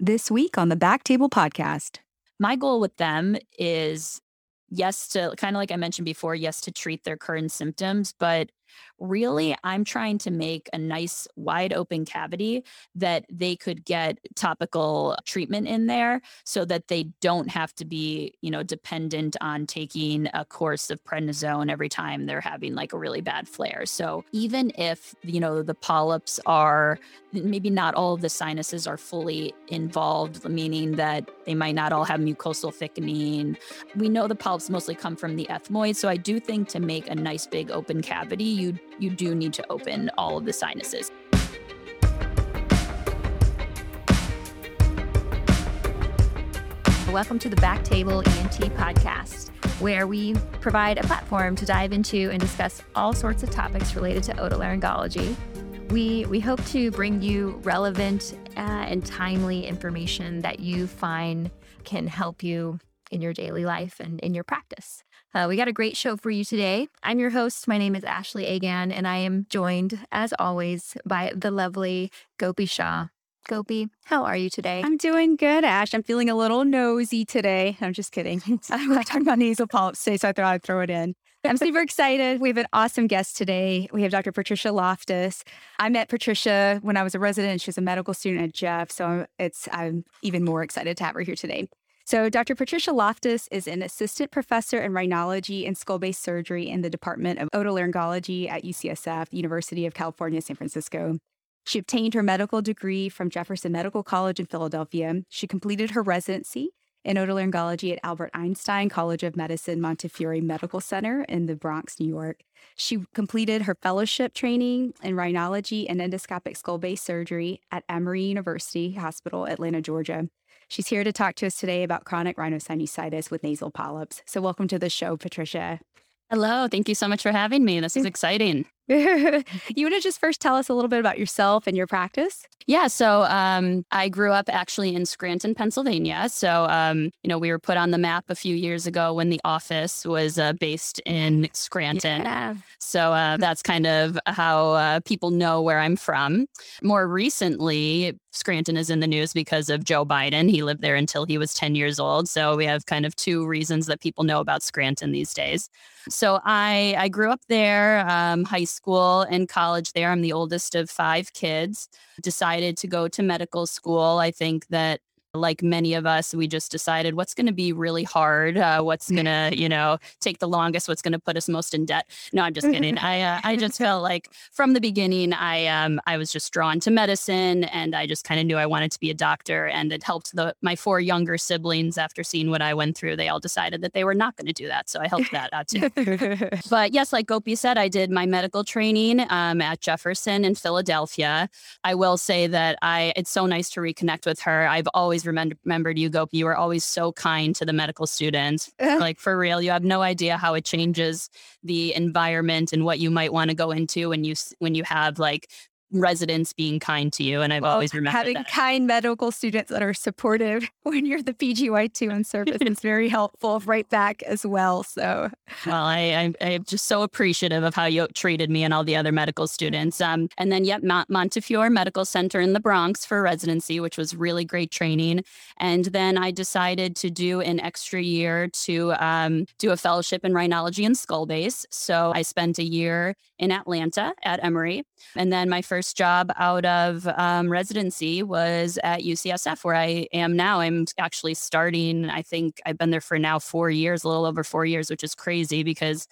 This week on the Back Table podcast. My goal with them is yes, to kind of like I mentioned before, yes, to treat their current symptoms, but really i'm trying to make a nice wide open cavity that they could get topical treatment in there so that they don't have to be you know dependent on taking a course of prednisone every time they're having like a really bad flare. So even if you know the polyps are maybe not all of the sinuses are fully involved meaning that they might not all have mucosal thickening we know the polyps mostly come from the ethmoid. So i do think to make a nice big open cavity you you do need to open all of the sinuses. Welcome to the Back Table ENT podcast, where we provide a platform to dive into and discuss all sorts of topics related to otolaryngology. We, we hope to bring you relevant uh, and timely information that you find can help you in your daily life and in your practice. Uh, we got a great show for you today. I'm your host. My name is Ashley Agan, and I am joined, as always, by the lovely Gopi Shah. Gopi, how are you today? I'm doing good, Ash. I'm feeling a little nosy today. I'm just kidding. I'm talking about nasal polyps today, so I thought I'd throw it in. I'm super excited. We have an awesome guest today. We have Dr. Patricia Loftus. I met Patricia when I was a resident. She was a medical student at Jeff, so it's I'm even more excited to have her here today. So, Dr. Patricia Loftus is an assistant professor in rhinology and skull base surgery in the Department of Otolaryngology at UCSF, University of California, San Francisco. She obtained her medical degree from Jefferson Medical College in Philadelphia. She completed her residency in otolaryngology at Albert Einstein College of Medicine Montefiore Medical Center in the Bronx, New York. She completed her fellowship training in rhinology and endoscopic skull base surgery at Emory University Hospital, Atlanta, Georgia. She's here to talk to us today about chronic rhinosinusitis with nasal polyps. So, welcome to the show, Patricia. Hello. Thank you so much for having me. This is exciting. you want to just first tell us a little bit about yourself and your practice? Yeah. So um, I grew up actually in Scranton, Pennsylvania. So, um, you know, we were put on the map a few years ago when the office was uh, based in Scranton. Yeah. So uh, that's kind of how uh, people know where I'm from. More recently, Scranton is in the news because of Joe Biden. He lived there until he was 10 years old. So we have kind of two reasons that people know about Scranton these days. So I I grew up there, um, high school and college there. I'm the oldest of five kids. Decided to go to medical school. I think that like many of us, we just decided what's going to be really hard, uh, what's going to, you know, take the longest, what's going to put us most in debt. No, I'm just kidding. I uh, I just felt like from the beginning, I um I was just drawn to medicine, and I just kind of knew I wanted to be a doctor. And it helped the my four younger siblings after seeing what I went through. They all decided that they were not going to do that, so I helped that out too. but yes, like Gopi said, I did my medical training um, at Jefferson in Philadelphia. I will say that I it's so nice to reconnect with her. I've always always remembered you, Gopi. You were always so kind to the medical students. like for real, you have no idea how it changes the environment and what you might want to go into when you when you have like residents being kind to you. And I've well, always remembered having that. kind medical students that are supportive when you're the PGY2 on service is very helpful right back as well. So, well, I, I, am just so appreciative of how you treated me and all the other medical students. Um, and then, yep, Mont- Montefiore Medical Center in the Bronx for residency, which was really great training. And then I decided to do an extra year to um, do a fellowship in rhinology and skull base. So I spent a year in Atlanta at Emory. And then my first job out of um, residency was at UCSF, where I am now. I'm actually starting, I think I've been there for now four years, a little over four years, which is crazy because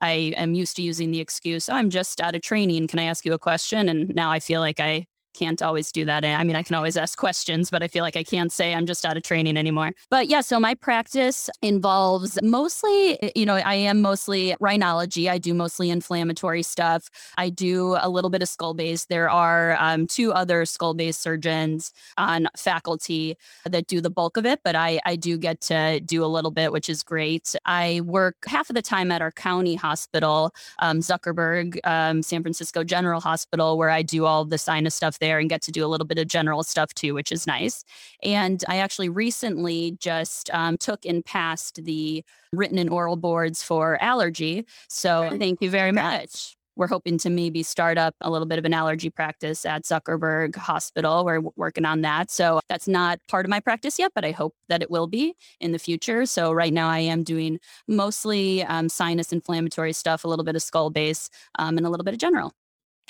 I am used to using the excuse, oh, I'm just out of training. Can I ask you a question? And now I feel like I can't always do that. I mean, I can always ask questions, but I feel like I can't say I'm just out of training anymore. But yeah, so my practice involves mostly, you know, I am mostly rhinology. I do mostly inflammatory stuff. I do a little bit of skull base. There are um, two other skull base surgeons on faculty that do the bulk of it, but I, I do get to do a little bit, which is great. I work half of the time at our county hospital, um, Zuckerberg, um, San Francisco General Hospital, where I do all the sinus stuff there and get to do a little bit of general stuff too, which is nice. And I actually recently just um, took and passed the written and oral boards for allergy. So thank you very much. we're hoping to maybe start up a little bit of an allergy practice at Zuckerberg Hospital. We're working on that. So that's not part of my practice yet, but I hope that it will be in the future. So right now I am doing mostly um, sinus inflammatory stuff, a little bit of skull base, um, and a little bit of general.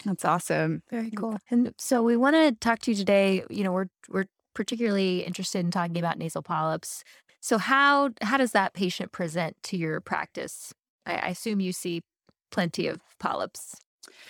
That's awesome. Very cool. And so we want to talk to you today. You know, we're we're particularly interested in talking about nasal polyps. So how how does that patient present to your practice? I, I assume you see plenty of polyps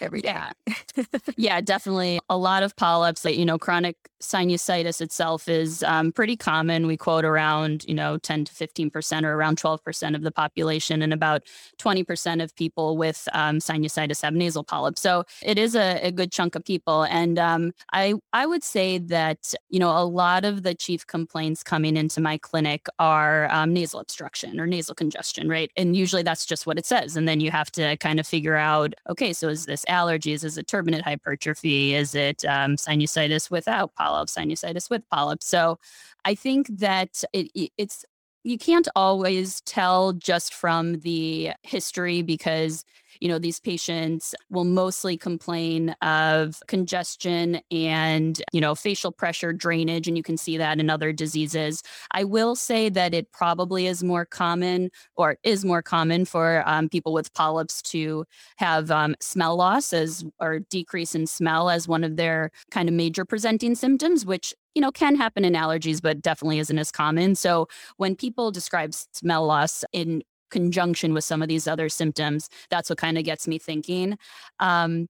every day. Yeah. yeah, definitely. A lot of polyps. that, you know, chronic sinusitis itself is um, pretty common. We quote around, you know, 10 to 15% or around 12% of the population, and about 20% of people with um, sinusitis have nasal polyps. So it is a, a good chunk of people. And um, I, I would say that, you know, a lot of the chief complaints coming into my clinic are um, nasal obstruction or nasal congestion, right? And usually that's just what it says. And then you have to kind of figure out, okay, so is this allergies? Is it turbinate hypertrophy? Is it um, sinusitis without polyps, sinusitis with polyps? So I think that it, it's you can't always tell just from the history because you know these patients will mostly complain of congestion and you know facial pressure drainage and you can see that in other diseases i will say that it probably is more common or is more common for um, people with polyps to have um, smell loss as or decrease in smell as one of their kind of major presenting symptoms which you know, can happen in allergies, but definitely isn't as common. So when people describe smell loss in conjunction with some of these other symptoms, that's what kind of gets me thinking. Um,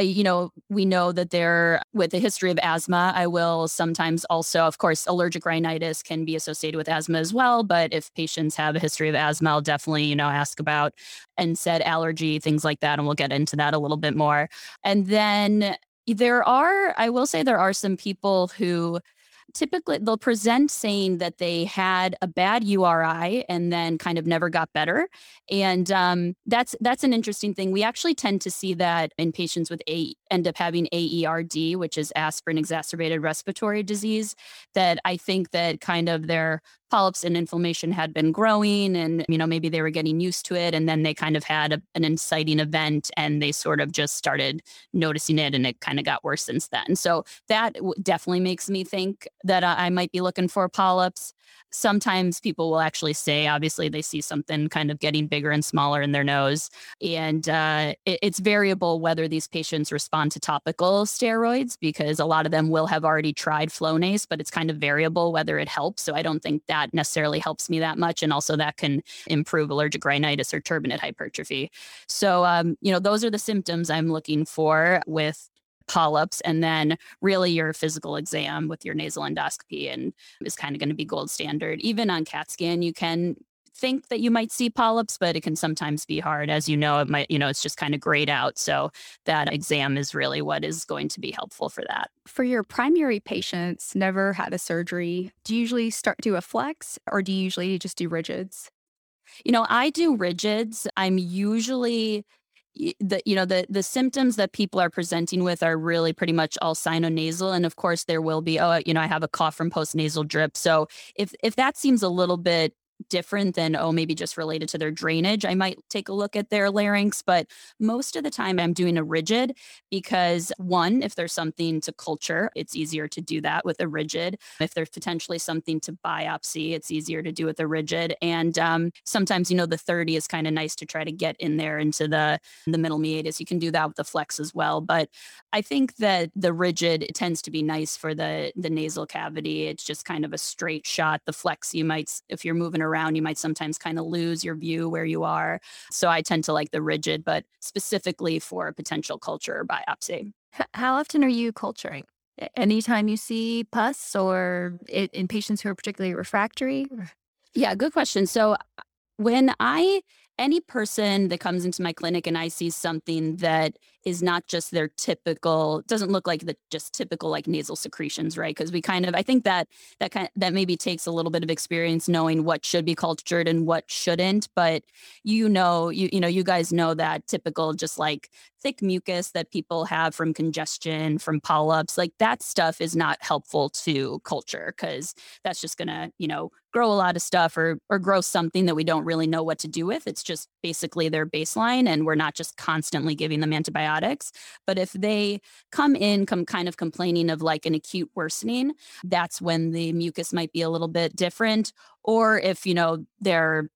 uh, you know, we know that they're with a history of asthma. I will sometimes also, of course, allergic rhinitis can be associated with asthma as well. But if patients have a history of asthma, I'll definitely, you know, ask about NSAID allergy, things like that. And we'll get into that a little bit more. And then there are, I will say, there are some people who typically they'll present saying that they had a bad URI and then kind of never got better. And um, that's that's an interesting thing. We actually tend to see that in patients with a end up having AERD, which is aspirin exacerbated respiratory disease. That I think that kind of their polyps and inflammation had been growing and you know maybe they were getting used to it and then they kind of had a, an inciting event and they sort of just started noticing it and it kind of got worse since then so that definitely makes me think that i might be looking for polyps sometimes people will actually say, obviously, they see something kind of getting bigger and smaller in their nose. And uh, it, it's variable whether these patients respond to topical steroids because a lot of them will have already tried Flonase, but it's kind of variable whether it helps. So I don't think that necessarily helps me that much. And also, that can improve allergic rhinitis or turbinate hypertrophy. So, um, you know, those are the symptoms I'm looking for with polyps and then really your physical exam with your nasal endoscopy and is kind of going to be gold standard even on cat scan you can think that you might see polyps but it can sometimes be hard. As you know it might you know it's just kind of grayed out. So that exam is really what is going to be helpful for that. For your primary patients never had a surgery do you usually start do a flex or do you usually just do rigids? You know i do rigids. I'm usually the you know the the symptoms that people are presenting with are really pretty much all sinonasal. And of course there will be oh you know i have a cough from postnasal drip. So if if that seems a little bit different than oh maybe just related to their drainage i might take a look at their larynx but most of the time i'm doing a rigid because one if there's something to culture it's easier to do that with a rigid. If there's potentially something to biopsy it's easier to do with a rigid and um, sometimes you know the 30 is kind of nice to try to get in there into the the middle meatus you can do that with the flex as well but i think that the rigid tends to be nice for the the nasal cavity it's just kind of a straight shot the flex you might if you're moving around, you might sometimes kind of lose your view where you are. So I tend to like the rigid, but specifically for a potential culture biopsy. How often are you culturing? Anytime you see pus or in patients who are particularly refractory? Yeah, good question. So when I any person that comes into my clinic and I see something that is not just their typical doesn't look like the just typical like nasal secretions right because we kind of i think that that kind of, that maybe takes a little bit of experience knowing what should be cultured and what shouldn't but you know you you know you guys know that typical just like thick mucus that people have from congestion, from polyps, like that stuff is not helpful to culture because that's just to, you know, grow a lot of stuff or or grow something that we don't really know what to do with. It's just basically their baseline and we're not just constantly giving them antibiotics. But if they come in come kind of complaining of like an acute worsening, that's when the mucus might be a little bit different or if you know they're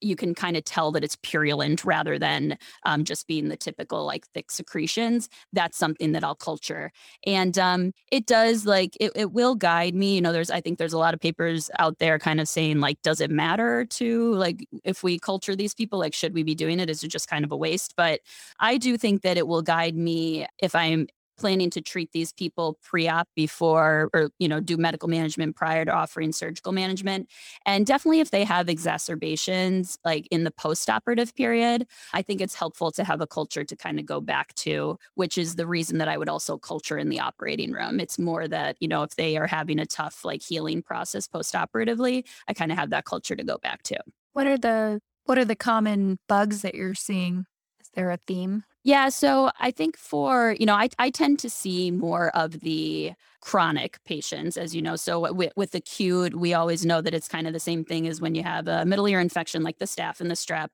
you can kind of tell that it's purulent rather than um, just being the typical like thick secretions. That's something that I'll culture. And um, it does like, it, it will guide me. You know, there's, I think there's a lot of papers out there kind of saying like, does it matter to like, if we culture these people, like, should we be doing it? Is it just kind of a waste? But I do think that it will guide me if I'm planning to treat these people pre-op before or you know do medical management prior to offering surgical management. And definitely if they have exacerbations like in the post-operative period i think it's helpful to have a culture to kind of go back to which is the reason that i would also culture in the operating room. It's more that you know if they are having a tough like healing process post-operatively i kind of have that culture to go back to. What are the what are the common bugs that you're seeing? Is there a theme yeah, so I think for, you know, I, I tend to see more of the chronic patients, as you know. So with, with acute, we always know that it's kind of the same thing as when you have a middle ear infection like the staph and the strep.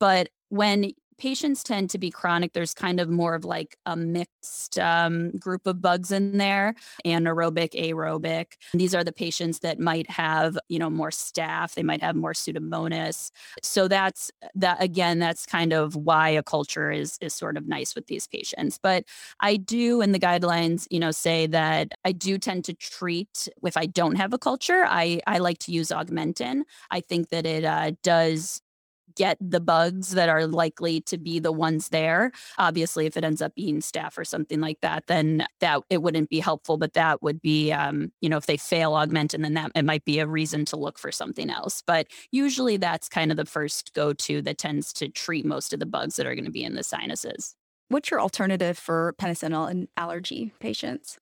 But when patients tend to be chronic. There's kind of more of like a mixed um, group of bugs in there, anaerobic, aerobic. These are the patients that might have, you know, more staph. They might have more pseudomonas. So that's that again. That's kind of why a culture is is sort of nice with these patients. But I do, in the guidelines, you know, say that I do tend to treat if I don't have a culture. I I like to use augmentin. I think that it uh, does get the bugs that are likely to be the ones there. Obviously, if it ends up being staph or something like that, then that it wouldn't be helpful. But that would be, um, you know, if they fail augment, and then that it might be a reason to look for something else. But usually, that's kind of the first go to that tends to treat most of the bugs that are going to be in the sinuses. What's your alternative for penicillin and allergy patients?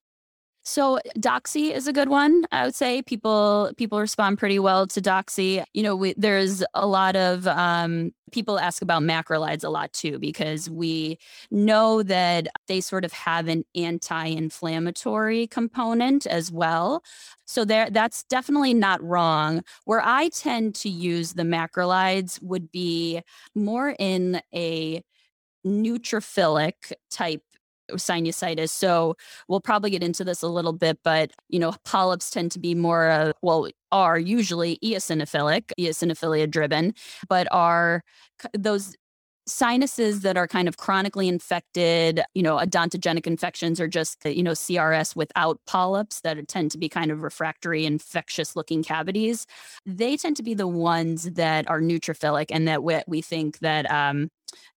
So doxy is a good one. I would say people people respond pretty well to doxy. You know, we, there's a lot of um, people ask about macrolides a lot too because we know that they sort of have an anti-inflammatory component as well. So there, that's definitely not wrong. Where I tend to use the macrolides would be more in a neutrophilic type sinusitis. So we'll probably get into this a little bit, but you know, polyps tend to be more, uh, well, are usually eosinophilic, eosinophilia driven, but are those sinuses that are kind of chronically infected, you know, odontogenic infections or just, you know, CRS without polyps that tend to be kind of refractory, infectious looking cavities, they tend to be the ones that are neutrophilic and that we, we think that um,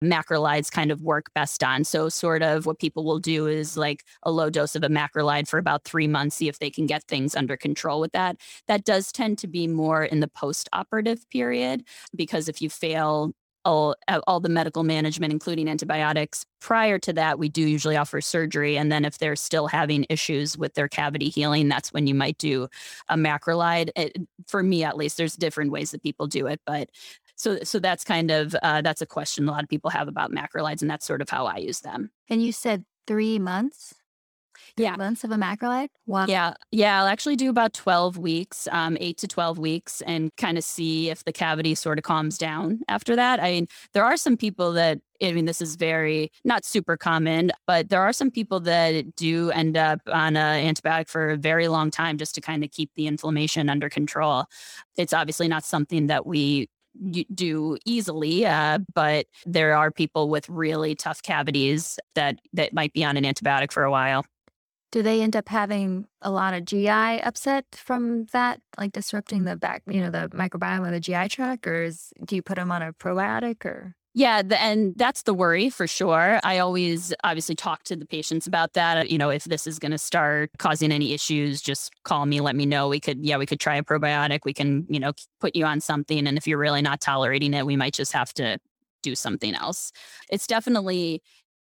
macrolides kind of work best on. So, sort of what people will do is like a low dose of a macrolide for about three months, see if they can get things under control with that. That does tend to be more in the post operative period because if you fail all, all the medical management, including antibiotics. Prior to that, we do usually offer surgery. And then if they're still having issues with their cavity healing, that's when you might do a macrolide. It, for me, at least, there's different ways that people do it. But so, so that's kind of, uh, that's a question a lot of people have about macrolides. And that's sort of how I use them. And you said three months? yeah. months of a macrolide? Wow. Yeah. Yeah. I'll actually do about 12 weeks, um, eight to 12 weeks, and kind of see if the cavity sort of calms down after that. I mean, there are some people that, I mean, this is very not super common, but there are some people that do end up on an antibiotic for a very long time just to kind of keep the inflammation under control. It's obviously not something that we do easily uh, but there are people with really tough cavities that that might be on an antibiotic for a while do they end up having a lot of GI upset from that, like disrupting the back, you know, the microbiome of the GI tract, or is, do you put them on a probiotic or? Yeah, the, and that's the worry for sure. I always obviously talk to the patients about that. Uh, you know, if this is going to start causing any issues, just call me, let me know. We could, yeah, we could try a probiotic. We can, you know, put you on something. And if you're really not tolerating it, we might just have to do something else. It's definitely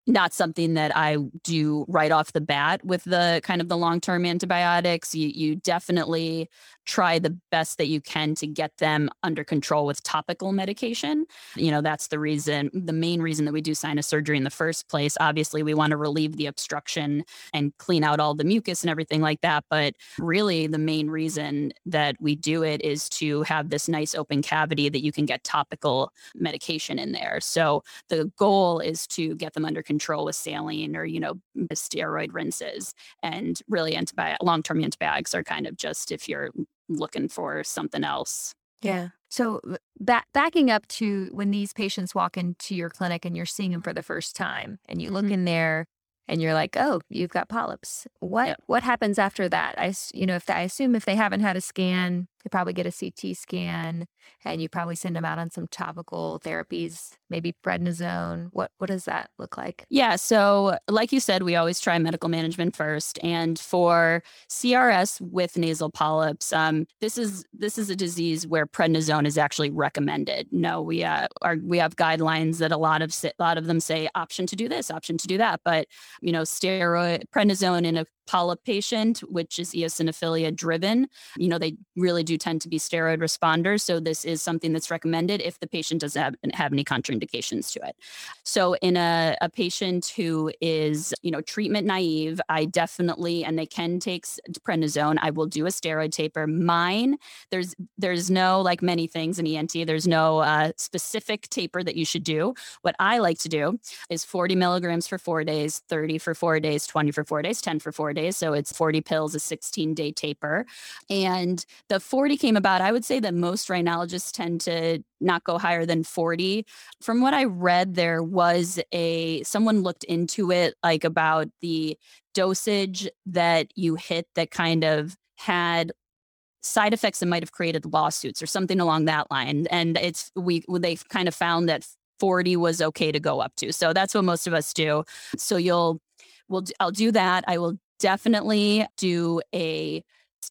not something that I do right off the bat with the kind of the long term antibiotics. You, you definitely try the best that you can to get them under control with topical medication. You know, that's the reason, the main reason that we do sinus surgery in the first place. Obviously, we want to relieve the obstruction and clean out all the mucus and everything like that. But really, the main reason that we do it is to have this nice open cavity that you can get topical medication in there. So the goal is to get them under control with saline or, you know, steroid rinses. And really, antibiotic, long term antibiotics are kind of just if you're looking for something else. Yeah. So that backing up to when these patients walk into your clinic and you're seeing them for the first time and you look mm-hmm. in there and you're like, "Oh, you've got polyps." What yep. what happens after that? I you know, if I assume if they haven't had a scan, they probably get a CT scan and you probably send them out on some topical therapies, maybe prednisone. What what does that look like? Yeah, so like you said, we always try medical management first. And for CRS with nasal polyps, um, this is this is a disease where prednisone is actually recommended. No, we uh, are we have guidelines that a lot of a lot of them say option to do this, option to do that, but you know, steroid prednisone in a polyp patient, which is eosinophilia driven, you know, they really do tend to be steroid responders. So this is something that's recommended if the patient doesn't have, have any contraindications to it. So in a, a patient who is, you know, treatment naive, I definitely, and they can take prednisone, I will do a steroid taper. Mine, there's, there's no, like many things in ENT, there's no uh, specific taper that you should do. What I like to do is 40 milligrams for four days, 30 for four days, 20 for four days, 10 for four days. So it's 40 pills, a 16 day taper. And the 40 came about, I would say that most rhinologists tend to not go higher than 40. From what I read, there was a, someone looked into it like about the dosage that you hit that kind of had side effects that might have created lawsuits or something along that line. And it's, we, they kind of found that 40 was okay to go up to. So that's what most of us do. So you'll, we'll, I'll do that. I will definitely do a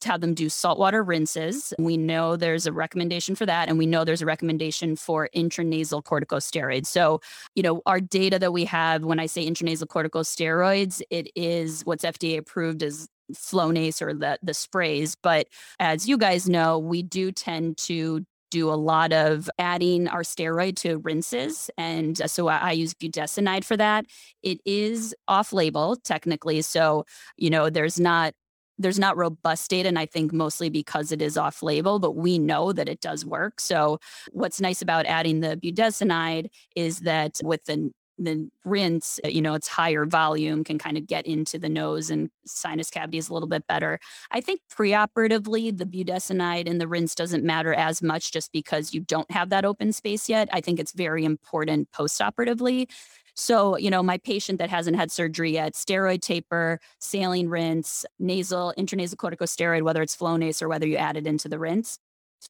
have them do saltwater rinses. We know there's a recommendation for that, and we know there's a recommendation for intranasal corticosteroids. So, you know, our data that we have when I say intranasal corticosteroids, it is what's FDA approved as Flonase or the the sprays. But as you guys know, we do tend to do a lot of adding our steroid to rinses. And uh, so I, I use budesonide for that. It is off label technically. So, you know, there's not there's not robust data and i think mostly because it is off label but we know that it does work so what's nice about adding the budesonide is that with the the rinse, uh, you know, it's higher volume, can kind of get into the nose and sinus cavity is a little bit better. I think preoperatively, the budesonide and the rinse doesn't matter as much just because you don't have that open space yet. I think it's very important postoperatively. So, you know, my patient that hasn't had surgery yet, steroid taper, saline rinse, nasal, intranasal corticosteroid, whether it's Flonase or whether you add it into the rinse.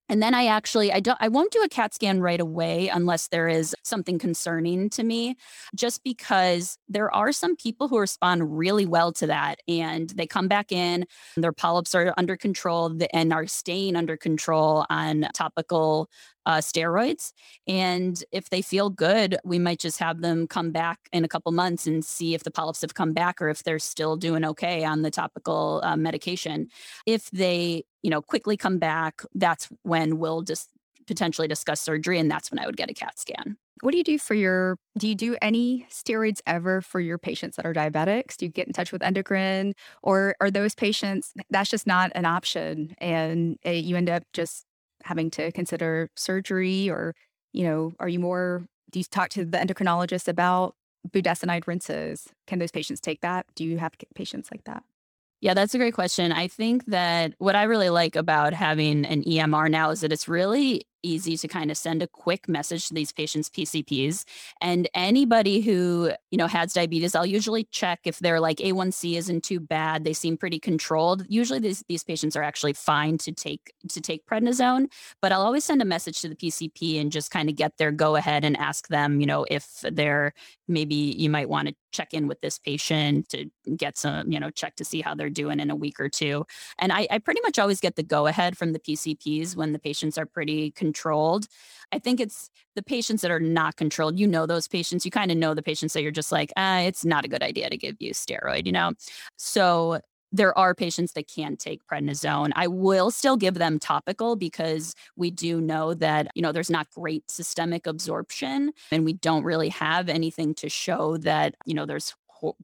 And then I actually I don't I won't do a CAT scan right away unless there is something concerning to me just because there are some people who respond really well to that and they come back in their polyps are under control and are staying under control on topical uh, steroids. And if they feel good, we might just have them come back in a couple months and see if the polyps have come back or if they're still doing okay on the topical uh, medication. If they, you know, quickly come back, that's when we'll just potentially discuss surgery, and that's when I would get a CAT scan. What do you do for your? Do you do any steroids ever for your patients that are diabetics? Do you get in touch with endocrine, or are those patients that's just not an option, and uh, you end up just having to consider surgery or, you know, are you more, do you talk to the endocrinologist about budesonide rinses? Can those patients take that? Do you have patients like that? Yeah, that's a great question. I think that what I really like about having an EMR now is that it's really easy to kind of send a quick message to these patients PCPs and anybody who you know has diabetes I'll usually check if their like A1C isn't too bad they seem pretty controlled. Usually these these patients are actually fine to take to take prednisone but I'll always send a message to the PCP and just kind of get their go ahead and ask them you know if they're maybe you might want to check in with this patient to get some you know check to see how they're doing in a week or two. And I, I pretty much always get the go ahead from the PCPs when the patients are pretty controlled. I think it's the patients that are not controlled. You know those patients. You kind of know the patients that you're just like, ah, it's not a good idea to give you steroid, you know? So there are patients that can take prednisone. I will still give them topical because we do know that, you know, there's not great systemic absorption and we don't really have anything to show that, you know, there's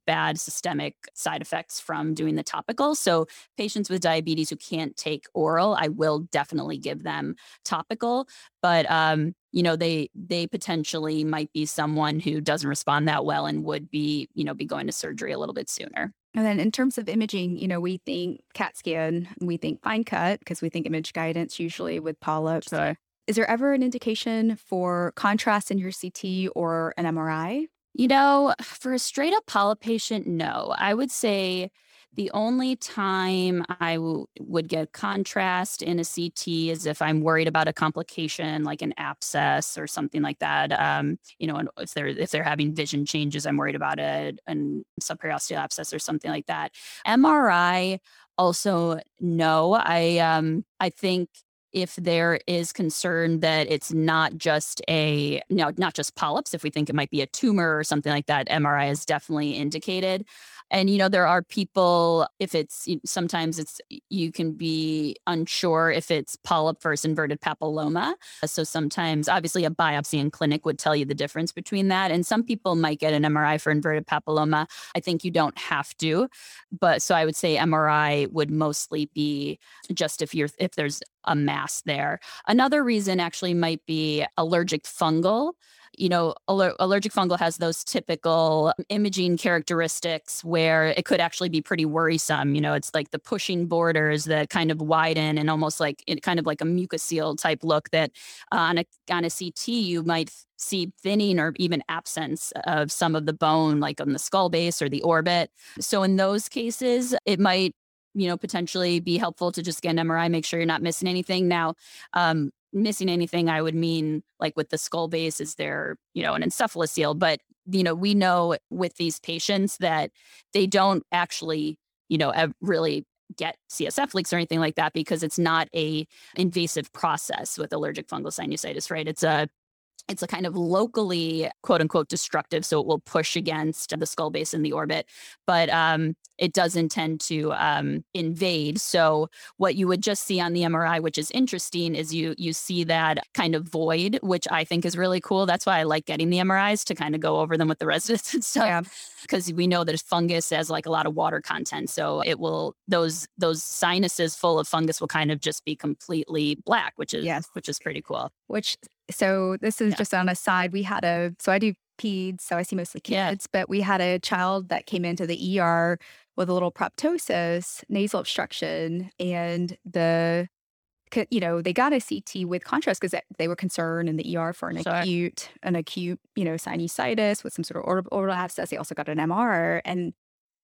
bad systemic side effects from doing the topical. So patients with diabetes who can't take oral, I will definitely give them topical. But um, you know, they they potentially might be someone who doesn't respond that well and would be, you know, be going to surgery a little bit sooner. And then in terms of imaging, you know, we think CAT scan, we think fine cut because we think image guidance usually with polyps. Sure. Is there ever an indication for contrast in your CT or an MRI? You know, for a straight up polyp patient, no. I would say the only time I w- would get contrast in a CT is if I'm worried about a complication like an abscess or something like that. Um, you know, if they're if they're having vision changes, I'm worried about it and subperiosteal abscess or something like that. MRI also no. I um I think if there is concern that it's not just a you know not just polyps if we think it might be a tumor or something like that mri is definitely indicated and you know there are people if it's sometimes it's you can be unsure if it's polyp versus inverted papilloma. Uh, so sometimes obviously a biopsy in clinic would tell you the difference between that and some people might get an mri for inverted papilloma. I think you don't have to but so i would say mri would mostly be just if you're if there's a mass there. Another reason actually might be allergic fungal you know, aller- allergic fungal has those typical imaging characteristics where it could actually be pretty worrisome. You know, it's like the pushing borders that kind of widen and almost like it kind of like a mucocele type look that uh, on a on a CT you might see thinning or even absence of some of the bone, like on the skull base or the orbit. So in those cases, it might you know potentially be helpful to just get an MRI, make sure you're not missing anything. Now, um, missing anything, I would mean like with the skull base, is there, you know, an encephalocele? But, you know, we know with these patients that they don't actually, you know, really get CSF leaks or anything like that because it's not a invasive process with allergic fungal sinusitis, right? It's a it's a kind of locally quote unquote destructive so it will push against the skull base in the orbit but um, it doesn't tend to um, invade so what you would just see on the mri which is interesting is you you see that kind of void which i think is really cool that's why i like getting the mris to kind of go over them with the residents and stuff because yeah. we know that fungus has like a lot of water content so it will those those sinuses full of fungus will kind of just be completely black which is yes. which is pretty cool which so this is yeah. just on a side. We had a so I do peds, so I see mostly kids, yeah. but we had a child that came into the ER with a little proptosis, nasal obstruction, and the you know they got a CT with contrast because they were concerned in the ER for an Sorry. acute an acute you know sinusitis with some sort of oral, oral abscess. They also got an MR and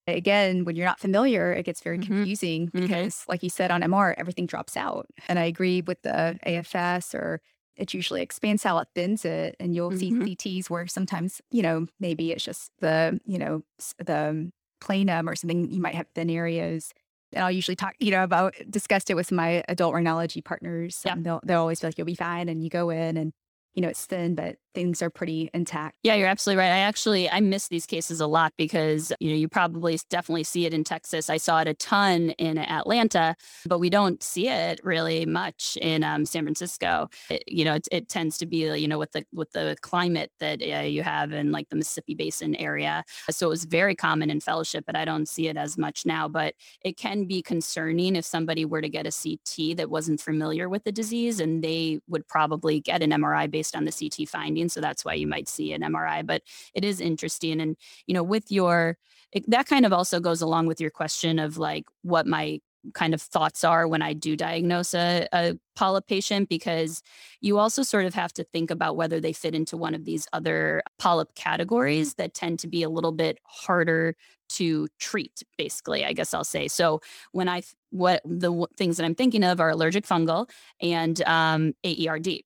again, when you're not familiar, it gets very mm-hmm. confusing mm-hmm. because, like you said, on MR, everything drops out. And I agree with the AFS or it usually expands how it thins it. And you'll mm-hmm. see CTs where sometimes, you know, maybe it's just the, you know, the planum or something, you might have thin areas. And I'll usually talk, you know, about discussed it with my adult rhinology partners. Yeah. They'll, they'll always be like, you'll be fine. And you go in and you know, it's thin, but things are pretty intact. Yeah, you're absolutely right. I actually I miss these cases a lot because you know you probably definitely see it in Texas. I saw it a ton in Atlanta, but we don't see it really much in um, San Francisco. It, you know, it, it, tends to be you know with the with the climate that uh, you have in like the Mississippi Basin area. So it was very common in fellowship, but I don't see it as much now. But it can be concerning if somebody were to get a CT that wasn't familiar with the disease, and they would probably get an MRI based on the CT findings. So that's why you might see an MRI. But it is interesting. And, you know, with your, it, that kind of also goes along with your question of like what my kind of thoughts are when I do diagnose a, a polyp patient, because you also sort of have to think about whether they fit into one of these other polyp categories that tend to be a little bit harder to treat, basically, I guess I'll say. So when I, what the w- things that I'm thinking of are allergic fungal and um, AERD.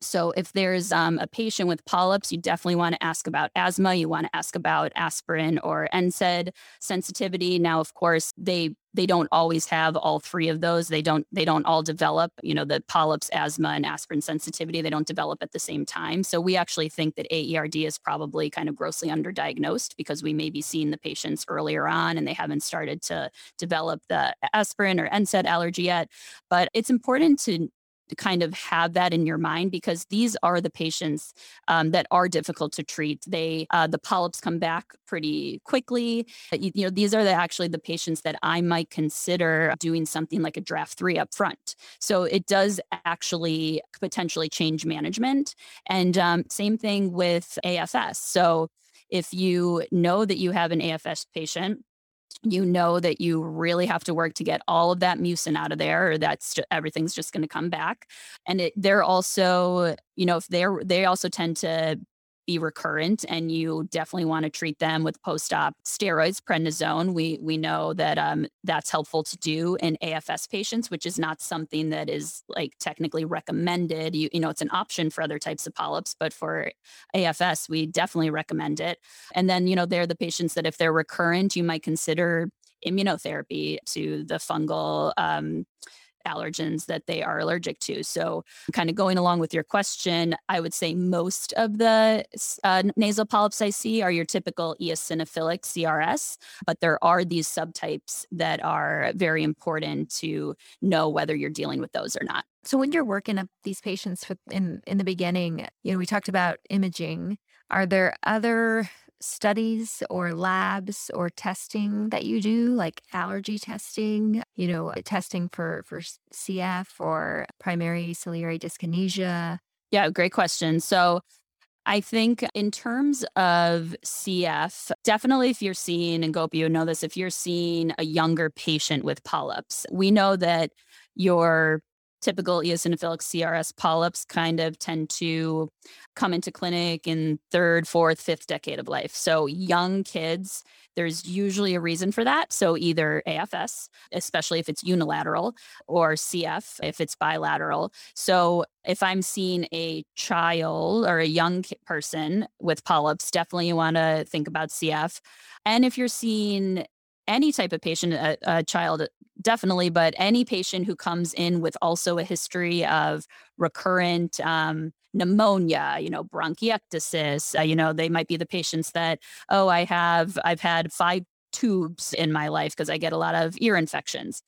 So, if there's um, a patient with polyps, you definitely want to ask about asthma. You want to ask about aspirin or NSAID sensitivity. Now, of course, they they don't always have all three of those. They don't they don't all develop. You know, the polyps, asthma, and aspirin sensitivity. They don't develop at the same time. So, we actually think that AERD is probably kind of grossly underdiagnosed because we may be seeing the patients earlier on and they haven't started to develop the aspirin or NSAID allergy yet. But it's important to kind of have that in your mind because these are the patients um, that are difficult to treat. They uh, the polyps come back pretty quickly. You, you know, these are the, actually the patients that I might consider doing something like a Draf three up front. So it does actually potentially change management. And um, same thing with AFS. So if you know that you have an AFS patient you know that you really have to work to get all of that mucin out of there or that's just, everything's just going to come back. And it, they're also you know if they're they also tend to be recurrent and you definitely want to treat them with post-op steroids prednisone. We we know that um, that's helpful to do in afs patients which is not something that is like technically recommended. You, you know it's an option for other types of polyps but for afs we definitely recommend it. And then you know they're the patients that if they're recurrent you might consider immunotherapy to the fungal um, allergens that they are allergic to. So, kind of going along with your question, I would say most of the uh, nasal polyps I see are your typical eosinophilic CRS, but there are these subtypes that are very important to know whether you're dealing with those or not. So when you're working up these patients in in the beginning, you know, we talked about imaging. Are there other studies or labs or testing that you do, like allergy testing, you know, testing for, for CF or primary ciliary dyskinesia? Yeah, great question. So I think in terms of CF, definitely if you're seeing, and Gopi, you know this, if you're seeing a younger patient with polyps, we know that your typical eosinophilic CRS polyps kind of tend to come into clinic in third, fourth, fifth decade of life. So young kids, there's usually a reason for that. So either AFS, especially if it's unilateral, or CF if it's bilateral. So if I'm seeing a child or a young person with polyps, definitely you want to think about CF. And if you're seeing any type of patient, a, a, child definitely, but any patient who comes in with also a history of recurrent um, pneumonia, you know, bronchiectasis, uh, you know, they might be the patients that, oh, I have, I've had five tubes in my life because I get a lot of ear infections.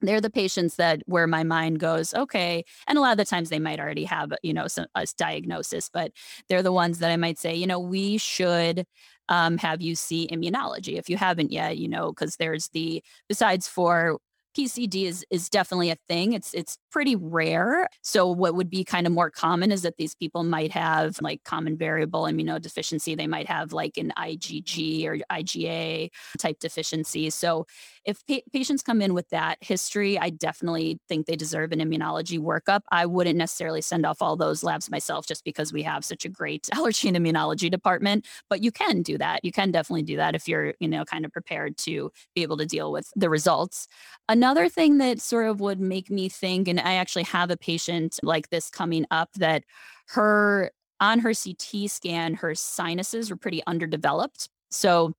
They're the patients that where my mind goes, okay. And a lot of the times they might already have, you know, some a diagnosis, but they're the ones that I might say, you know, we should um, have you see immunology? If you haven't yet, you know, because there's the, besides for PCD is is definitely a thing. It's it's pretty rare. So what would be kind of more common is that these people might have like common variable immunodeficiency. They might have like an IgG or IgA type deficiency. So if pa- patients come in with that history, I definitely think they deserve an immunology workup. I wouldn't necessarily send off all those labs myself just because we have such a great allergy and immunology department, but you can do that. You can definitely do that if you're, you know, kind of prepared to be able to deal with the results. Another thing that sort of would make me think, and I actually have a patient like this coming up that her on her CT scan, her sinuses were pretty underdeveloped. So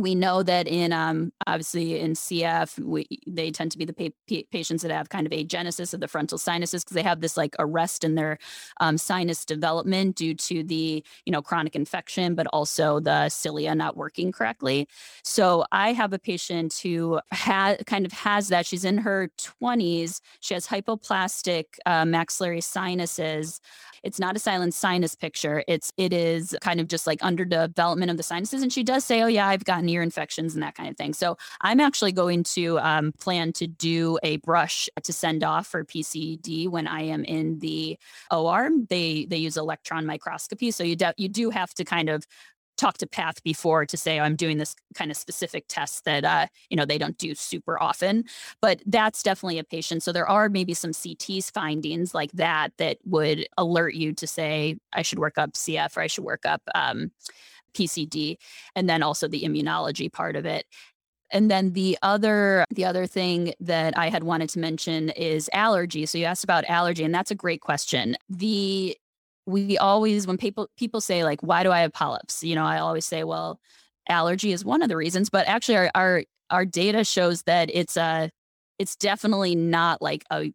we know that in um, obviously in CF, we, they tend to be the pa- pa- patients that have kind of agenesis of the frontal sinuses because they have this like arrest in their um, sinus development due to the you know chronic infection, but also the cilia not working correctly. So I have a patient who had kind of has that. She's in her 20s. She has hypoplastic uh, maxillary sinuses. It's not a silent sinus picture. It's it is kind of just like under development of the sinuses. And she does say, "Oh yeah, I've gotten ear infections and that kind of thing." So I'm actually going to um, plan to do a brush to send off for PCD when I am in the OR. They they use electron microscopy, so you de- you do have to kind of talked to Path before to say, oh, I'm doing this kind of specific test that, uh, you know, they don't do super often. But that's definitely a patient. So there are maybe some CT's findings like that that would alert you to say, I should work up CF or I should work up um, PCD. And then also the immunology part of it. And then the other the other thing that I had wanted to mention is allergy. So you asked about allergy and that's a great question. The we always when people people say like why do I have polyps? You know, I always say, well, allergy is one of the reasons, but actually our our our data shows that it's a it's definitely not like a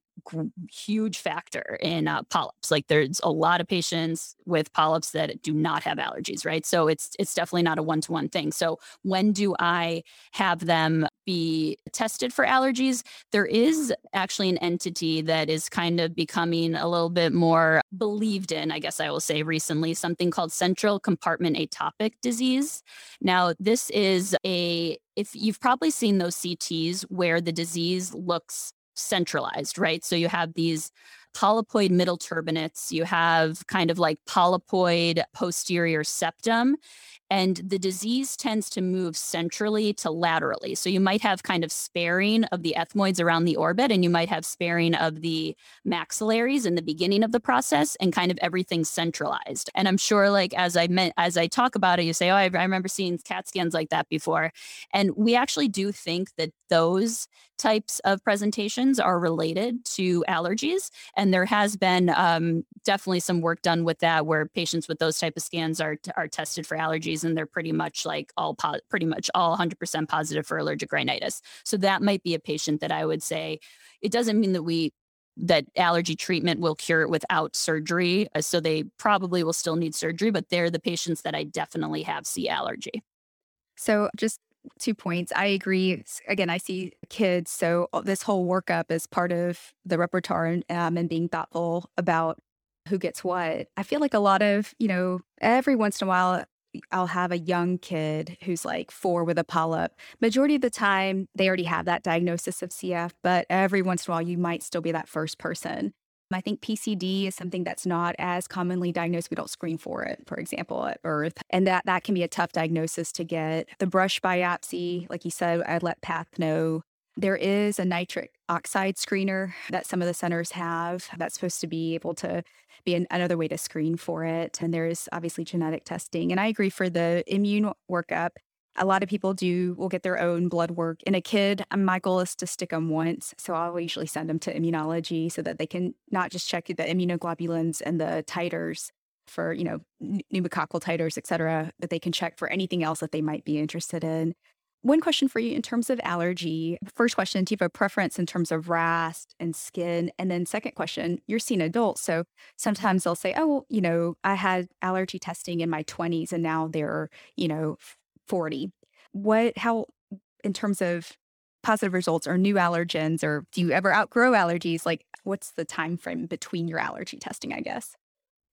huge factor in uh, polyps. Like there's a lot of patients with polyps that do not have allergies, right? So it's it's definitely not a one to one thing. So when do I have them be tested for allergies? There is actually an entity that is kind of becoming a little bit more believed in, I guess I will say recently, something called central compartment atopic disease. Now, this is a if you've probably seen those CTs where the disease looks centralized, right? So you have these polypoid middle turbinates, you have kind of like polypoid posterior septum, and the disease tends to move centrally to laterally. So you might have kind of sparing of the ethmoids around the orbit, and you might have sparing of the maxillaries in the beginning of the process, and kind of everything centralized. And I'm sure, like as I meant, as I talk about it, you say, "Oh, I, I remember seeing CAT scans like that before," and we actually do think that those types of presentations are related to allergies, and there has been um, definitely some work done with that, where patients with those type of scans are are tested for allergies and they're pretty much like all po- pretty much all 100% positive for allergic rhinitis. So that might be a patient that I would say it doesn't mean that we that allergy treatment will cure it without surgery. Uh, so they probably will still need surgery, but they're the patients that I definitely have see allergy. So just two points. I agree. Again, I see kids. So this whole workup is part of the repertoire um, and being thoughtful about who gets what. I feel like a lot of, you know, every once in a while, I'll have a young kid who's like four with a polyp. Majority of the time, they already have that diagnosis of CF, but every once in a while, you might still be that first person. I think PCD is something that's not as commonly diagnosed. We don't screen for it, for example, at birth. And that, that can be a tough diagnosis to get. The brush biopsy, like you said, I'd let Path know. There is a nitric oxide screener that some of the centers have that's supposed to be able to be an, another way to screen for it. And there is obviously genetic testing. And I agree for the immune workup. A lot of people do will get their own blood work. In a kid, um, my goal is to stick them once. So I'll usually send them to immunology so that they can not just check the immunoglobulins and the titers for, you know, pneumococcal titers, et cetera, but they can check for anything else that they might be interested in. One question for you in terms of allergy. First question, do you have a preference in terms of RAST and skin? And then second question, you're seeing adults. So sometimes they'll say, oh, you know, I had allergy testing in my 20s and now they're, you know, 40. What, how, in terms of positive results or new allergens, or do you ever outgrow allergies? Like what's the time frame between your allergy testing, I guess?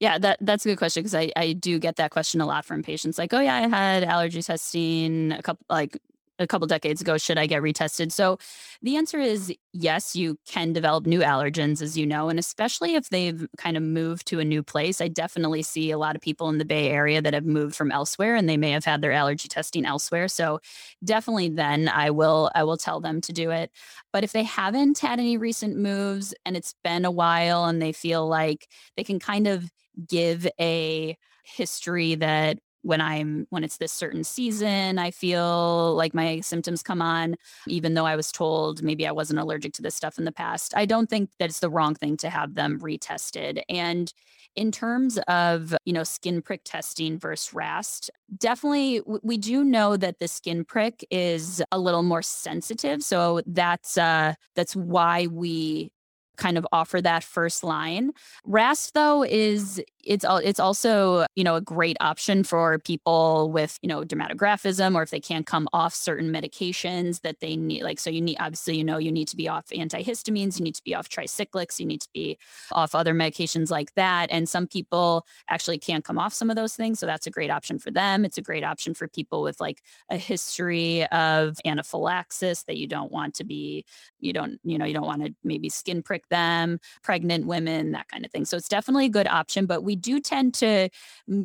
Yeah, that that's a good question because I, I do get that question a lot from patients. Like, oh yeah, I had allergy testing a couple like a couple decades ago should i get retested? So the answer is yes you can develop new allergens as you know and especially if they've kind of moved to a new place. I definitely see a lot of people in the bay area that have moved from elsewhere and they may have had their allergy testing elsewhere. So definitely then i will i will tell them to do it. But if they haven't had any recent moves and it's been a while and they feel like they can kind of give a history that when I'm when it's this certain season, I feel like my symptoms come on, even though I was told maybe I wasn't allergic to this stuff in the past. I don't think that it's the wrong thing to have them retested. And in terms of you know skin prick testing versus RAST, definitely we do know that the skin prick is a little more sensitive. So that's uh, that's why we kind of offer that first line. RAST though is it's all it's also you know a great option for people with you know dermatographism or if they can't come off certain medications that they need like so you need obviously you know you need to be off antihistamines you need to be off tricyclics you need to be off other medications like that and some people actually can't come off some of those things so that's a great option for them. It's a great option for people with like a history of anaphylaxis that you don't want to be you don't you know you don't want to maybe skin prick them pregnant women that kind of thing. So it's definitely a good option but we we do tend to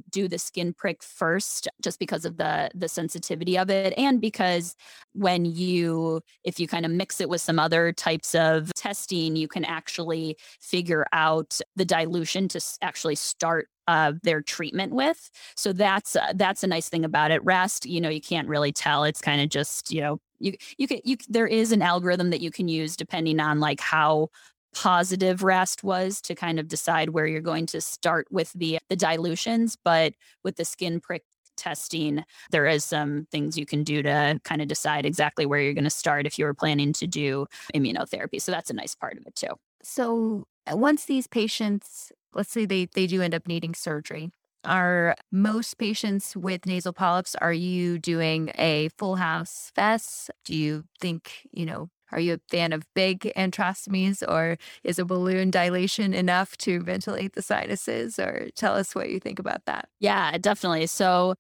do the skin prick first just because of the the sensitivity of it and because when you if you kind of mix it with some other types of testing you can actually figure out the dilution to actually start uh, their treatment with. So that's uh, that's a nice thing about it. RAST, you know, you can't really tell. It's kind of just you know you you can you there is an algorithm that you can use depending on like how positive RAST was to kind of decide where you're going to start with the the dilutions, but with the skin prick testing, there is some things you can do to kind of decide exactly where you're going to start if you were planning to do immunotherapy. So that's a nice part of it too. So uh, once these patients, let's say they, they do end up needing surgery, are most patients with nasal polyps, are you doing a full house FESS? Do you think, you know, are you a fan of big antrostomies or is a balloon dilation enough to ventilate the sinuses? Or tell us what you think about that. Yeah, definitely. So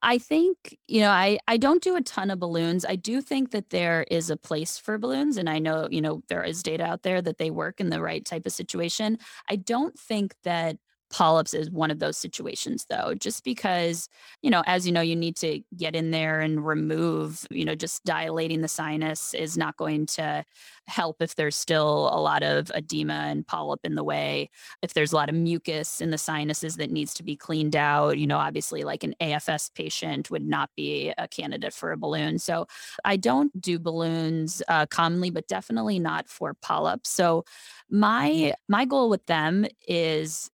I think, you know, I, I don't do a ton of balloons. I do think that there is a place for balloons. And I know, you know, there is data out there that they work in the right type of situation. I don't think that polyps is one of those situations though just because you know as you know you need to get in there and remove you know just dilating the sinus is not going to help if there's still a lot of edema and polyp in the way. If there's a lot of mucus in the sinuses that needs to be cleaned out you know obviously like an afs patient would not be a candidate for a balloon. So i don't do balloons uh, commonly but definitely not for polyps. So my my goal with them is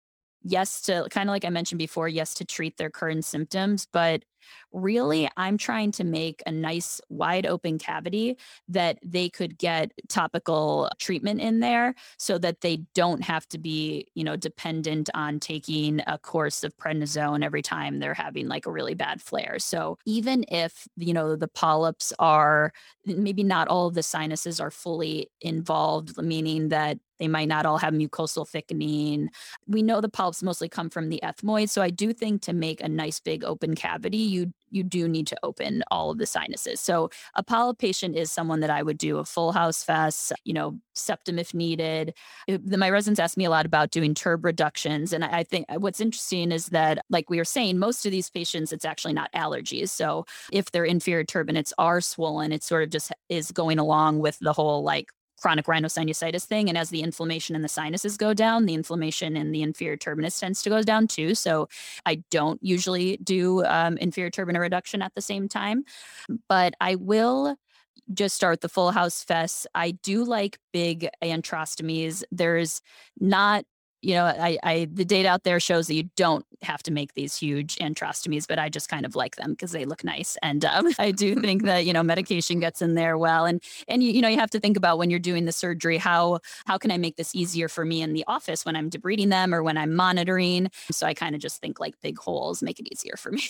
yes to kind of like I mentioned before, yes to treat their current symptoms, but really I'm trying to make a nice wide open cavity that they could get topical treatment in there so that they don't have to be, you know, dependent on taking a course of prednisone every time they're having like a really bad flare. So even if, you know, the polyps are maybe not all of the sinuses are fully involved, meaning that they might not all have mucosal thickening. We know the polyps mostly come from the ethmoid. So I do think to make a nice big open cavity, you you do need to open all of the sinuses. So a polyp patient is someone that I would do a full house FESS, you know, septum if needed. It, the, my residents ask me a lot about doing TURB reductions. And I, I think uh, what's interesting is that, like we were saying, most of these patients, it's actually not allergies. So if their inferior turbinates are swollen, it sort of just is going along with the whole like chronic rhinosinusitis thing. And as the inflammation in the sinuses go down, the inflammation in the inferior turbinate tends to go down too. So I don't usually do um, inferior turbinate reduction at the same time, but I will just start the full house FESS. I do like big antrostomies. There's not you know, I, I the data out there shows that you don't have to make these huge antrostomies, but I just kind of like them because they look nice. And um, I do think that you know medication gets in there well, and and you, you know you have to think about when you're doing the surgery how how can I make this easier for me in the office when I'm debriding them or when I'm monitoring. So I kind of just think like big holes make it easier for me.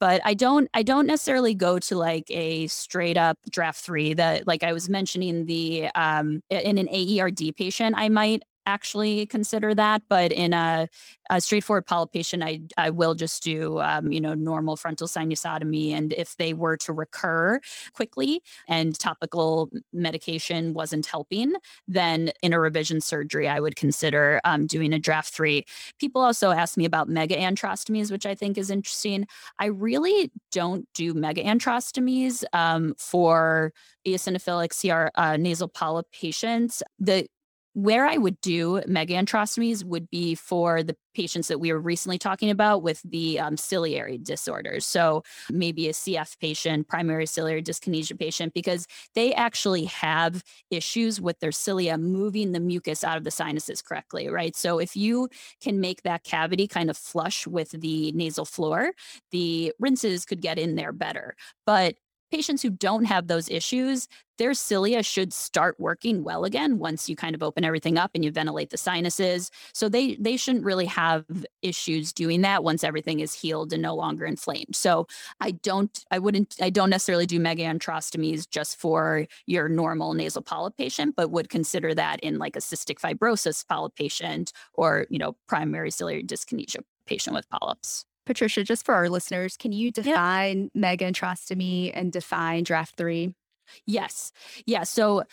but I don't I don't necessarily go to like a straight up Draf three that like I was mentioning the um in an AERD patient I might actually consider that. But in a, a straightforward polyp patient, I, I will just do, um, you know, normal frontal sinusotomy. And if they were to recur quickly and topical medication wasn't helping, then in a revision surgery, I would consider um, doing a Draf three. People also ask me about mega antrostomies, which I think is interesting. I really don't do mega antrostomies um, for eosinophilic CR uh, nasal polyp patients. The where I would do mega antrostomies would be for the patients that we were recently talking about with the um, ciliary disorders. So maybe a CF patient, primary ciliary dyskinesia patient, because they actually have issues with their cilia moving the mucus out of the sinuses correctly, right? So if you can make that cavity kind of flush with the nasal floor, the rinses could get in there better. But patients who don't have those issues, their cilia should start working well again once you kind of open everything up and you ventilate the sinuses. So they they shouldn't really have issues doing that once everything is healed and no longer inflamed. So I don't I wouldn't I don't necessarily do mega antrostomies just for your normal nasal polyp patient, but would consider that in like a cystic fibrosis polyp patient or, you know, primary ciliary dyskinesia patient with polyps. Patricia, just for our listeners, can you define yeah. megaantrostomy and define Draf three? Yes. Yeah. So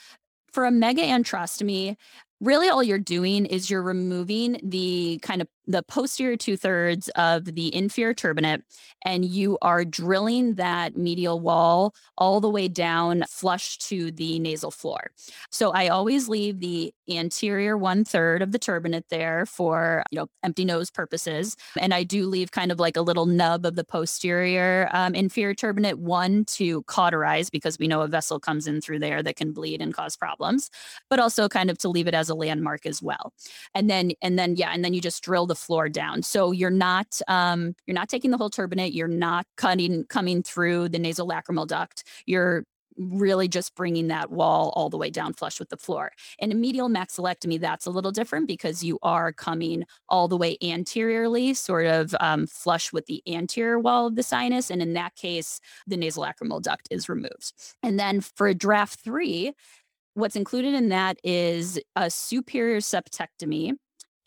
for a mega antrostomy, really all you're doing is you're removing the kind of the posterior two thirds of the inferior turbinate, and you are drilling that medial wall all the way down flush to the nasal floor. So I always leave the anterior one third of the turbinate there for you know empty nose purposes, and I do leave kind of like a little nub of the posterior um, inferior turbinate one to cauterize because we know a vessel comes in through there that can bleed and cause problems, but also kind of to leave it as a landmark as well. And then and then yeah, and then you just drill the floor down. So you're not um, you're not taking the whole turbinate. You're not cutting coming through the nasal lacrimal duct. You're really just bringing that wall all the way down flush with the floor. In a medial maxillectomy, that's a little different because you are coming all the way anteriorly, sort of um, flush with the anterior wall of the sinus. And in that case, the nasal lacrimal duct is removed. And then for Draf three, what's included in that is a superior septectomy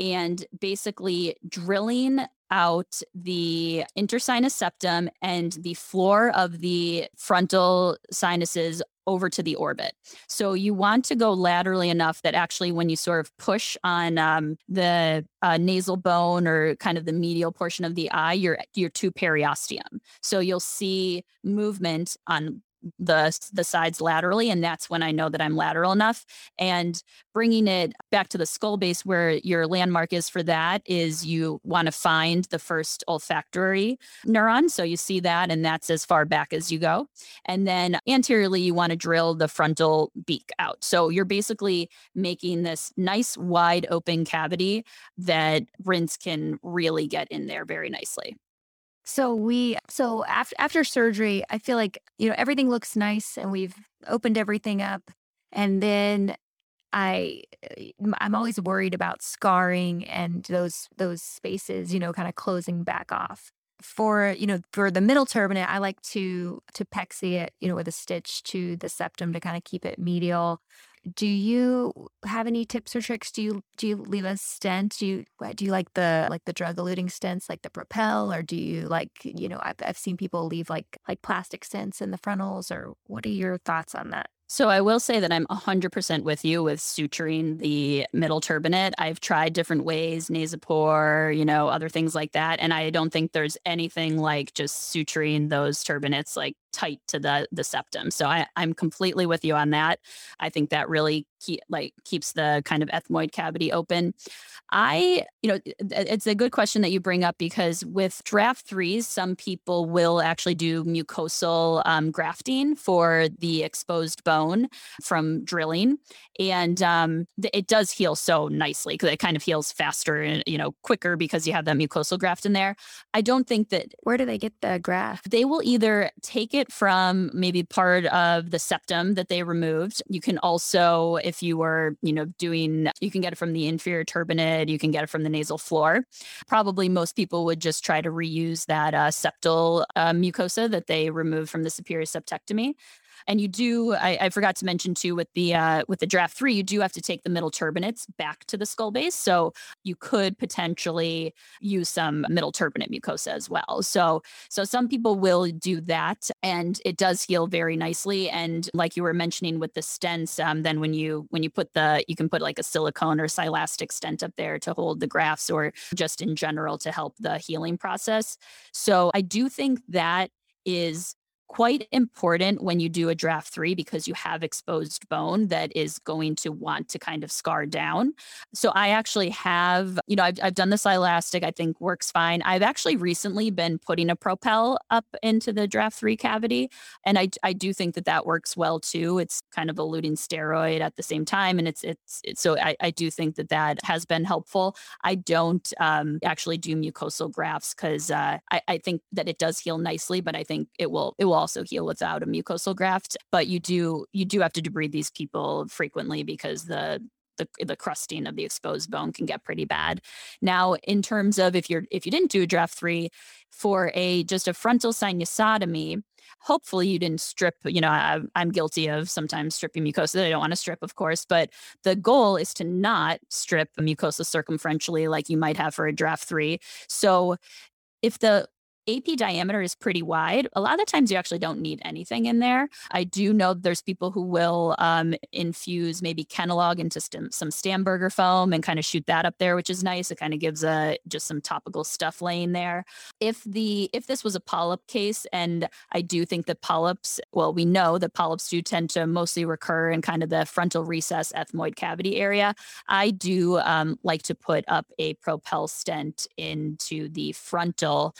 and basically drilling out the intersinus septum and the floor of the frontal sinuses over to the orbit. So you want to go laterally enough that actually, when you sort of push on um, the uh, nasal bone or kind of the medial portion of the eye, you're you're to periosteum. So you'll see movement on the the sides laterally and that's when i know that i'm lateral enough and bringing it back to the skull base where your landmark is for that is you want to find the first olfactory neuron so you see that and that's as far back as you go and then anteriorly you want to drill the frontal beak out. So you're basically making this nice wide open cavity that rinse can really get in there very nicely so we so after after surgery, I feel like, you know, everything looks nice and we've opened everything up and then I eh, I'm always worried about scarring and those those spaces, you know, kind of closing back off. For, you know, for the middle turbinate, I like to to pexy it, you know, with a stitch to the septum to kind of keep it medial do you have any tips or tricks? Do you do you leave a stent? Do you do you like the like the drug eluting stents like the Propel, or do you like you know I've I've seen people leave like like plastic stents in the frontals, or what are your thoughts on that? So I will say that I'm 100% with you with suturing the middle turbinate. I've tried different ways, nasopore, you know, other things like that, and I don't think there's anything like just suturing those turbinates like tight to the the septum. So I, I'm completely with you on that. I think that really keep, like keeps the kind of ethmoid cavity open. I, you know, it's a good question that you bring up because with Draf threes, some people will actually do mucosal um, grafting for the exposed bone from drilling, and um, it does heal so nicely because it kind of heals faster and you know quicker because you have that mucosal graft in there. I don't think that. Where do they get the graft? They will either take it it from maybe part of the septum that they removed. You can also, if you were, you know, doing, you can get it from the inferior turbinate, you can get it from the nasal floor. Probably most people would just try to reuse that uh, septal uh, mucosa that they removed from the superior septectomy. And you do, I, I forgot to mention too, with the uh, with the Draf three, you do have to take the middle turbinates back to the skull base. So you could potentially use some middle turbinate mucosa as well. So so some people will do that, and it does heal very nicely. And like you were mentioning with the stents, um, then when you when you put the you can put like a silicone or silastic stent up there to hold the grafts, or just in general to help the healing process. So I do think that is quite important when you do a Draf three because you have exposed bone that is going to want to kind of scar down. So I actually have, you know, I've, I've done Silastic, I think works fine. I've actually recently been putting a propel up into the Draf three cavity. And I, I do think that that works well too. It's kind of eluting steroid at the same time. And it's, it's, it's so I, I do think that that has been helpful. I don't um, actually do mucosal grafts because uh, I, I think that it does heal nicely, but I think it will, it will also heal without a mucosal graft. But you do you do have to debride these people frequently because the the, the crusting of the exposed bone can get pretty bad. Now, in terms of if you're if you didn't do a Draf three for a just a frontal sinusotomy, hopefully you didn't strip. You know, I, I'm guilty of sometimes stripping mucosa. I don't want to strip, of course, but the goal is to not strip mucosa circumferentially like you might have for a Draf three. So if the AP diameter is pretty wide. A lot of times you actually don't need anything in there. I do know there's people who will um, infuse maybe Kenalog into st- some Stammberger foam and kind of shoot that up there, which is nice. It kind of gives a just some topical stuff laying there. If the if this was a polyp case, and I do think that polyps, well, we know that polyps do tend to mostly recur in kind of the frontal recess ethmoid cavity area. I do um, like to put up a propel stent into the frontal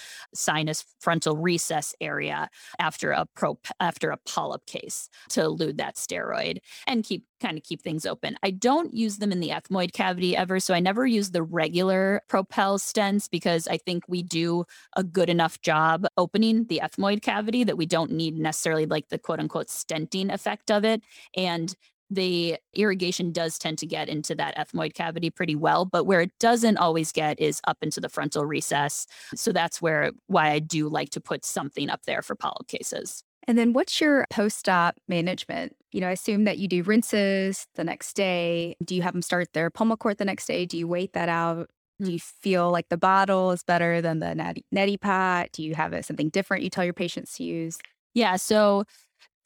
sinus frontal recess area after a pro after a polyp case to elute that steroid and keep kind of keep things open. I don't use them in the ethmoid cavity ever, so I never use the regular propel stents because I think we do a good enough job opening the ethmoid cavity that we don't need necessarily like the quote unquote stenting effect of it. And the irrigation does tend to get into that ethmoid cavity pretty well, but where it doesn't always get is up into the frontal recess. So that's where why I do like to put something up there for polyp cases. And then what's your post-op management? You know, I assume that you do rinses the next day. Do you have them start their Pulmicort the next day? Do you wait that out? Do you feel like the bottle is better than the neti, neti pot? Do you have a, something different you tell your patients to use? Yeah, so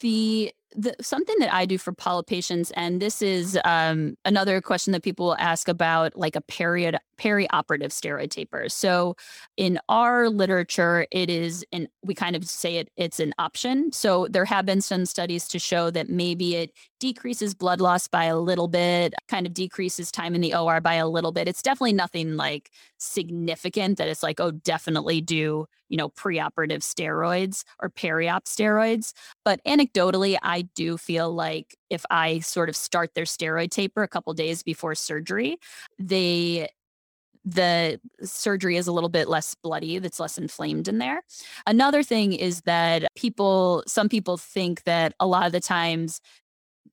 the the, something that I do for polyp patients, and this is um, another question that people will ask about, like a period perioperative steroid taper. So, in our literature, it is, and we kind of say it, it's an option. So, there have been some studies to show that maybe it decreases blood loss by a little bit, kind of decreases time in the OR by a little bit. It's definitely nothing like significant that it's like, oh, definitely do, you know, preoperative steroids or periop steroids. But anecdotally, I do feel like if I sort of start their steroid taper a couple days before surgery, they the surgery is a little bit less bloody, that's less inflamed in there. Another thing is that people, some people think that a lot of the times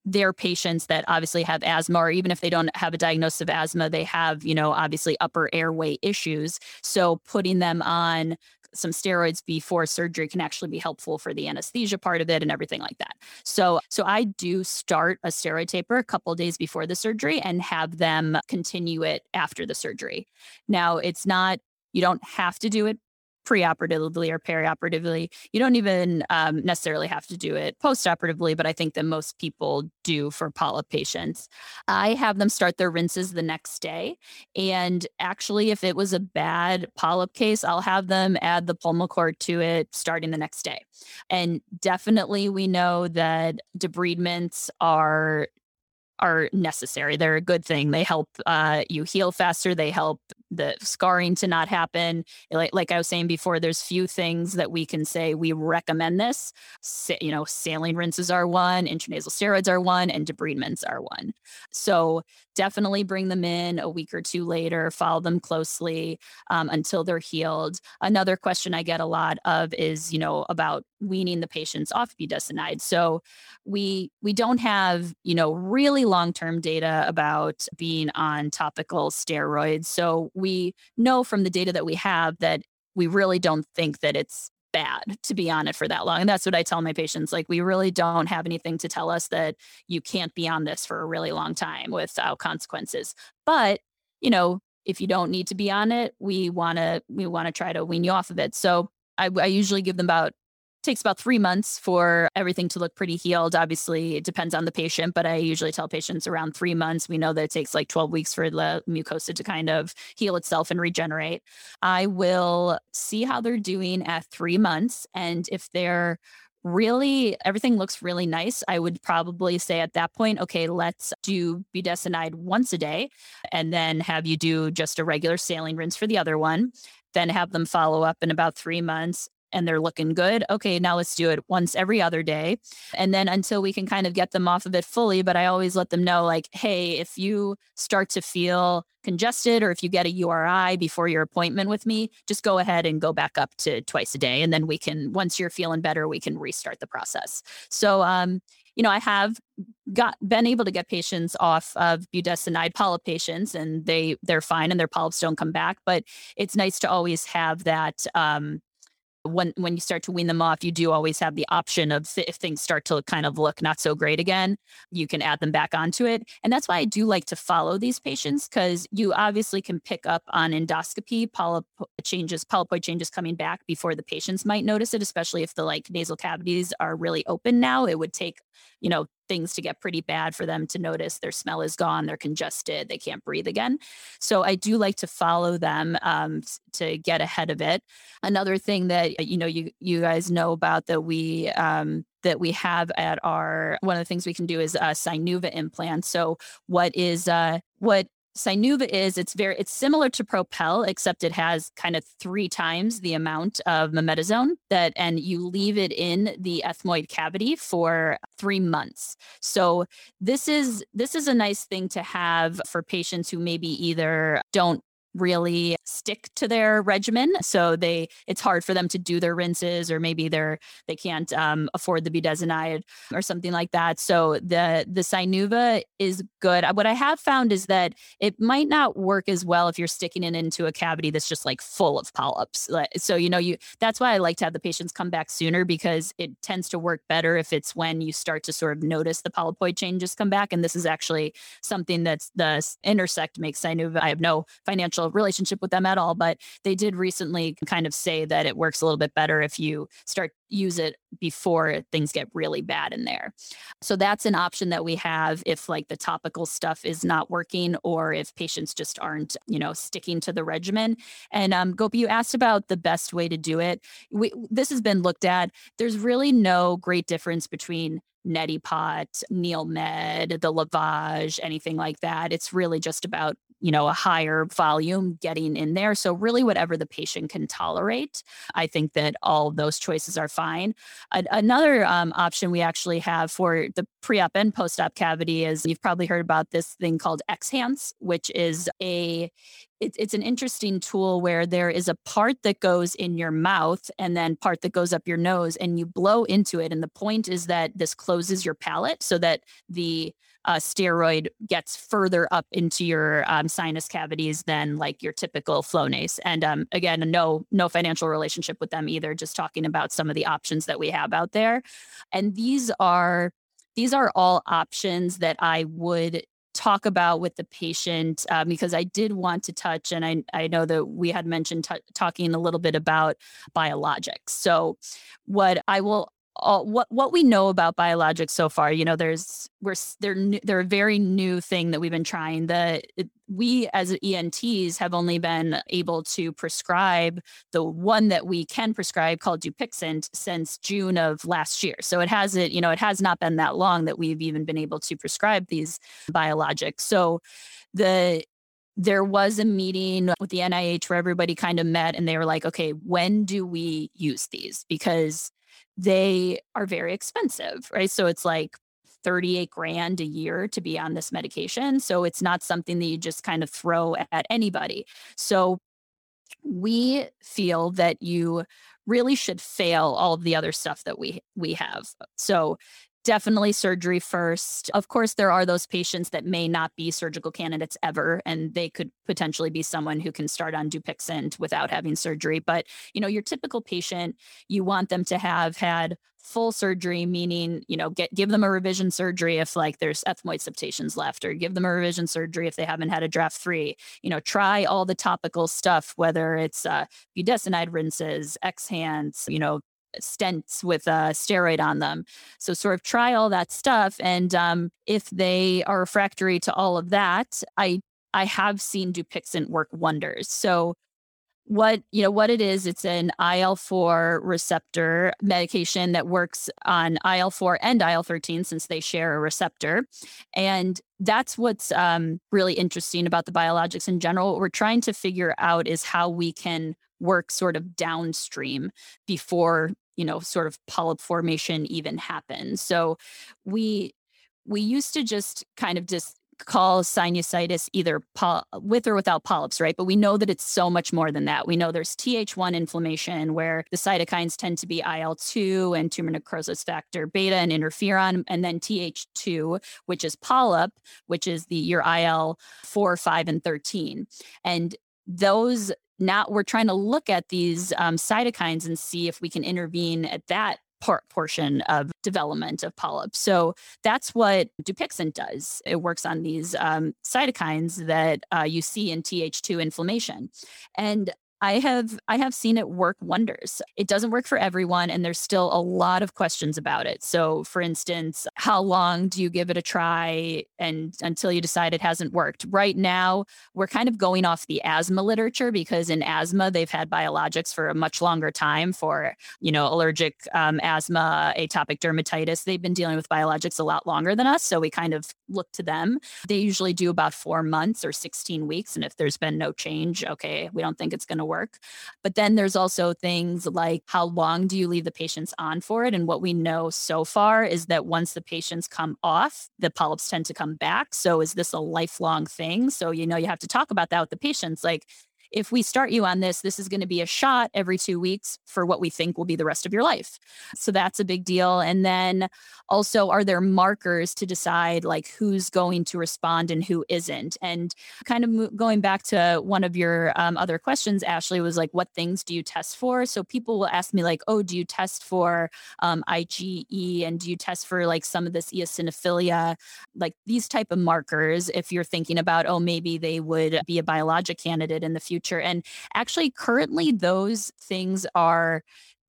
their patients that obviously have asthma or even if they don't have a diagnosis of asthma they have you know obviously upper airway issues so putting them on some steroids before surgery can actually be helpful for the anesthesia part of it and everything like that. So so I do start a steroid taper a couple days before the surgery and have them continue it after the surgery. Now, it's not you don't have to do it preoperatively or perioperatively. You don't even um, necessarily have to do it postoperatively, but I think that most people do for polyp patients. I have them start their rinses the next day. And actually, if it was a bad polyp case, I'll have them add the Pulmicort to it starting the next day. And definitely, we know that debridements are are necessary. They're a good thing. They help uh, you heal faster. They help the scarring to not happen. Like, like I was saying before, there's few things that we can say we recommend this. Sa- you know, saline rinses are one, intranasal steroids are one, and debridements are one. So definitely bring them in a week or two later, follow them closely um, until they're healed. Another question I get a lot of is, you know, about weaning the patients off budesonide. So we we don't have, you know, really long-term data about being on topical steroids. So we know from the data that we have that we really don't think that it's bad to be on it for that long. And that's what I tell my patients. Like, we really don't have anything to tell us that you can't be on this for a really long time without consequences. But, you know, if you don't need to be on it, we want to we want to try to wean you off of it. So I, I usually give them about takes about three months for everything to look pretty healed. Obviously, it depends on the patient, but I usually tell patients around three months. We know that it takes like 12 weeks for the mucosa to kind of heal itself and regenerate. I will see how they're doing at three months. And if they're really everything looks really nice i would probably say at that point okay let's do budesonide once a day and then have you do just a regular saline rinse for the other one then have them follow up in about three months and they're looking good. Okay, now let's do it once every other day. And then until we can kind of get them off of it fully, but I always let them know like, hey, if you start to feel congested or if you get a URI before your appointment with me, just go ahead and go back up to twice a day. And then we can, once you're feeling better, we can restart the process. So, um, you know, I have got been able to get patients off of budesonide polyp patients and they they're fine and their polyps don't come back. But it's nice to always have that um, when when you start to wean them off, you do always have the option of if things start to kind of look not so great again, you can add them back onto it. And that's why I do like to follow these patients because you obviously can pick up on endoscopy polyp changes, polypoid changes coming back before the patients might notice it, especially if the like nasal cavities are really open now. It would take, you know, things to get pretty bad for them to notice their smell is gone, they're congested, they can't breathe again. So I do like to follow them um, to get ahead of it. Another thing that you know you you guys know about that we um, that we have at our one of the things we can do is uh, Sinuva implant. So what is uh, what Sinuva is it's very it's similar to Propel except it has kind of three times the amount of mometasone that and you leave it in the ethmoid cavity for 3 months. So this is this is a nice thing to have for patients who maybe either don't really stick to their regimen. So they it's hard for them to do their rinses or maybe they're they can't um, afford the budesonide or something like that. So the the sinuva is good. What i have found is that it might not work as well if you're sticking it into a cavity that's just like full of polyps. So you know you that's why i like to have the patients come back sooner because it tends to work better if it's when you start to sort of notice the polypoid changes come back. And this is actually something that's the intersect makes sinuva i have no financial relationship with them at all, but they did recently kind of say that it works a little bit better if you start use it before things get really bad in there. So that's an option that we have if like the topical stuff is not working or if patients just aren't, you know, sticking to the regimen. And um, Gopi, you asked about the best way to do it. We, this has been looked at. There's really no great difference between neti pot, NeilMed the lavage, anything like that. It's really just about you know, a higher volume getting in there. So, really, whatever the patient can tolerate, I think that all those choices are fine. A- another um, option we actually have for the pre op and post op cavity is you've probably heard about this thing called XHANCE, which is a it's an interesting tool where there is a part that goes in your mouth and then part that goes up your nose and you blow into it and the point is that this closes your palate so that the uh, steroid gets further up into your um, sinus cavities than like your typical Flonase. And um, again, no no financial relationship with them either. Just talking about some of the options that we have out there, and these are these are all options that I would talk about with the patient um, because I did want to touch, and I, I know that we had mentioned t- talking a little bit about biologics. So, what I will all what what we know about biologics so far you know there's we're they're they're a very new thing that we've been trying that we as ENTs have only been able to prescribe the one that we can prescribe called Dupixent since June of last year so it hasn't you know it has not been that long that we've even been able to prescribe these biologics so the there was a meeting with the NIH where everybody kind of met and they were like, okay, when do we use these? Because they are very expensive, right? So it's like 38 grand a year to be on this medication. So it's not something that you just kind of throw at anybody. So we feel that you really should fail all of the other stuff that we we have. So definitely surgery first. Of course, there are those patients that may not be surgical candidates ever, and they could potentially be someone who can start on Dupixent without having surgery. But, you know, your typical patient, you want them to have had full surgery meaning you know get give them a revision surgery if like there's ethmoid septations left or give them a revision surgery if they haven't had a Draf three you know try all the topical stuff whether it's uh, budesonide rinses XHANCE you know stents with a steroid on them. So sort of try all that stuff. And um, if they are refractory to all of that, I I have seen Dupixent work wonders. So what you know what it is it's an IL4 receptor medication that works on IL4 and IL13 since they share a receptor and that's what's um, really interesting about the biologics in general what we're trying to figure out is how we can work sort of downstream before you know sort of polyp formation even happen. so we we used to just kind of just call sinusitis either with or without polyps, right? But we know that it's so much more than that. We know there's Th1 inflammation where the cytokines tend to be IL2 and tumor necrosis factor beta and interferon, and then Th2, which is polyp, which is the your IL4, 5, and 13. And those now we're trying to look at these um, cytokines and see if we can intervene at that part portion of development of polyps. So that's what Dupixent does. It works on these um, cytokines that uh, you see in Th2 inflammation. And I have I have seen it work wonders. It doesn't work for everyone and there's still a lot of questions about it. So for instance, how long do you give it a try and until you decide it hasn't worked? Right now, we're kind of going off the asthma literature because in asthma they've had biologics for a much longer time for, you know, allergic um, asthma, atopic dermatitis. They've been dealing with biologics a lot longer than us, so we kind of look to them. They usually do about 4 months or 16 weeks and if there's been no change, okay, we don't think it's going to work. But then there's also things like how long do you leave the patients on for it? And what we know so far is that once the patients come off, the polyps tend to come back. So is this a lifelong thing? So, you know, you have to talk about that with the patients. Like, if we start you on this, this is going to be a shot every two weeks for what we think will be the rest of your life. So that's a big deal. And then also, are there markers to decide like who's going to respond and who isn't? And kind of going back to one of your um, other questions, Ashley, was like, what things do you test for? So people will ask me, like, oh, do you test for um, IgE and do you test for like some of this eosinophilia, like these type of markers? If you're thinking about, oh, maybe they would be a biologic candidate in the future future. And actually, currently, those things are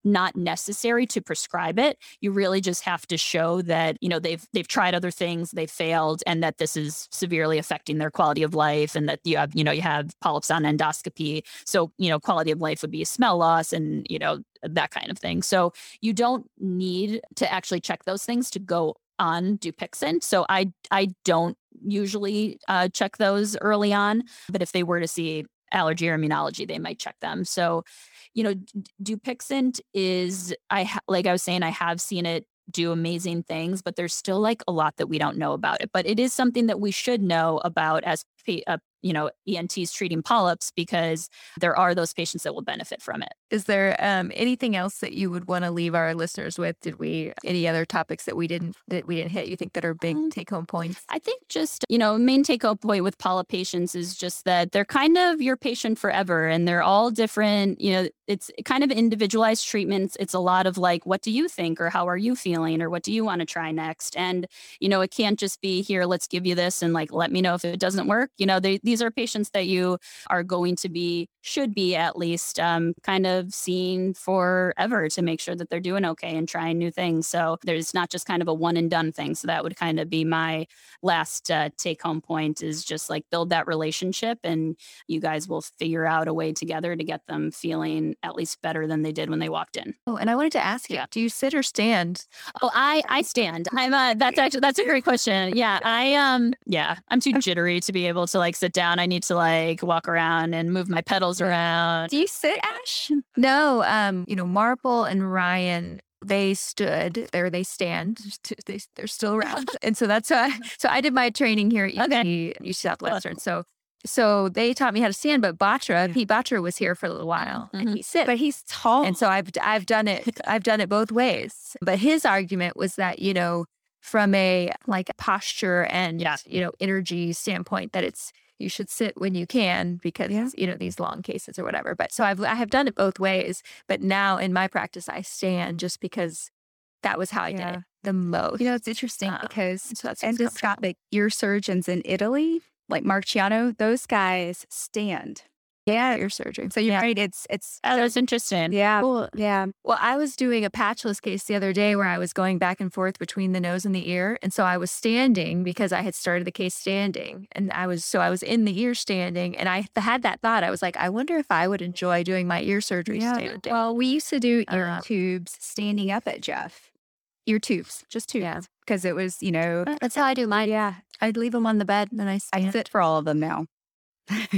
not necessary to prescribe it you really just have to show that you know they've they've tried other things they've failed and that this is severely affecting their quality of life and that you have you know you have polyps on endoscopy so you know quality of life would be smell loss and you know that kind of thing so you don't need to actually check those things to go on Dupixent. So I I don't usually uh, check those early on, but if they were to see allergy or immunology, they might check them. So, you know, Dupixent is, I ha- like I was saying, I have seen it do amazing things, but there's still like a lot that we don't know about it. But it is something that we should know about as uh, you know ENTs treating polyps because there are those patients that will benefit from it. Is there um, anything else that you would want to leave our listeners with? Did we any other topics that we didn't that we didn't hit? You think that are big um, take home points? I think just you know main take home point with polyp patients is just that they're kind of your patient forever, and they're all different. You know, it's kind of individualized treatments. It's a lot of like, what do you think, or how are you feeling, or what do you want to try next? And you know, it can't just be here. Let's give you this and like let me know if it doesn't work. You know, they, these are patients that you are going to be should be at least um, kind of seen forever to make sure that they're doing okay and trying new things. So there's not just kind of a one and done thing. So that would kind of be my last uh, take home point is just like build that relationship and you guys will figure out a way together to get them feeling at least better than they did when they walked in. Oh, and I wanted to ask you, do you sit or stand? Oh, I I stand. I'm uh that's actually that's a great question. Yeah, I um yeah, I'm too jittery to be able to like sit down. I need to like walk around and move my pedals around. Do you sit, Ash? No. Um, you know, Marple and Ryan they stood there they stand they, they're still around and so that's why so i did my training here at okay. UT Southwestern so so they taught me how to stand but batra pete batra was here for a little while mm-hmm. and he sit but he's tall and so i've i've done it i've done it both ways but his argument was that you know from a like posture and yeah. you know energy standpoint that it's you should sit when you can because yeah. you know these long cases or whatever. But so I've I have done it both ways. But now in my practice, I stand just because that was how I yeah. did it the most. You know, it's interesting um, because so endoscopic ear surgeons in Italy, like Marchioni those guys stand yeah, your surgery. So you're yeah. right. It's it's oh, that's interesting. Yeah, cool. Yeah. Well, I was doing a patchless case the other day where I was going back and forth between the nose and the ear, and so I was standing because I had started the case standing, and I was so I was in the ear standing, and I had that thought. I was like, I wonder if I would enjoy doing my ear surgery yeah. standing. Well, we used to do ear uh, tubes standing up at Jeff. Ear tubes, just tubes. Yeah. Because it was, you know, that's how I do mine. Yeah. I'd leave them on the bed and then I. I sit for all of them now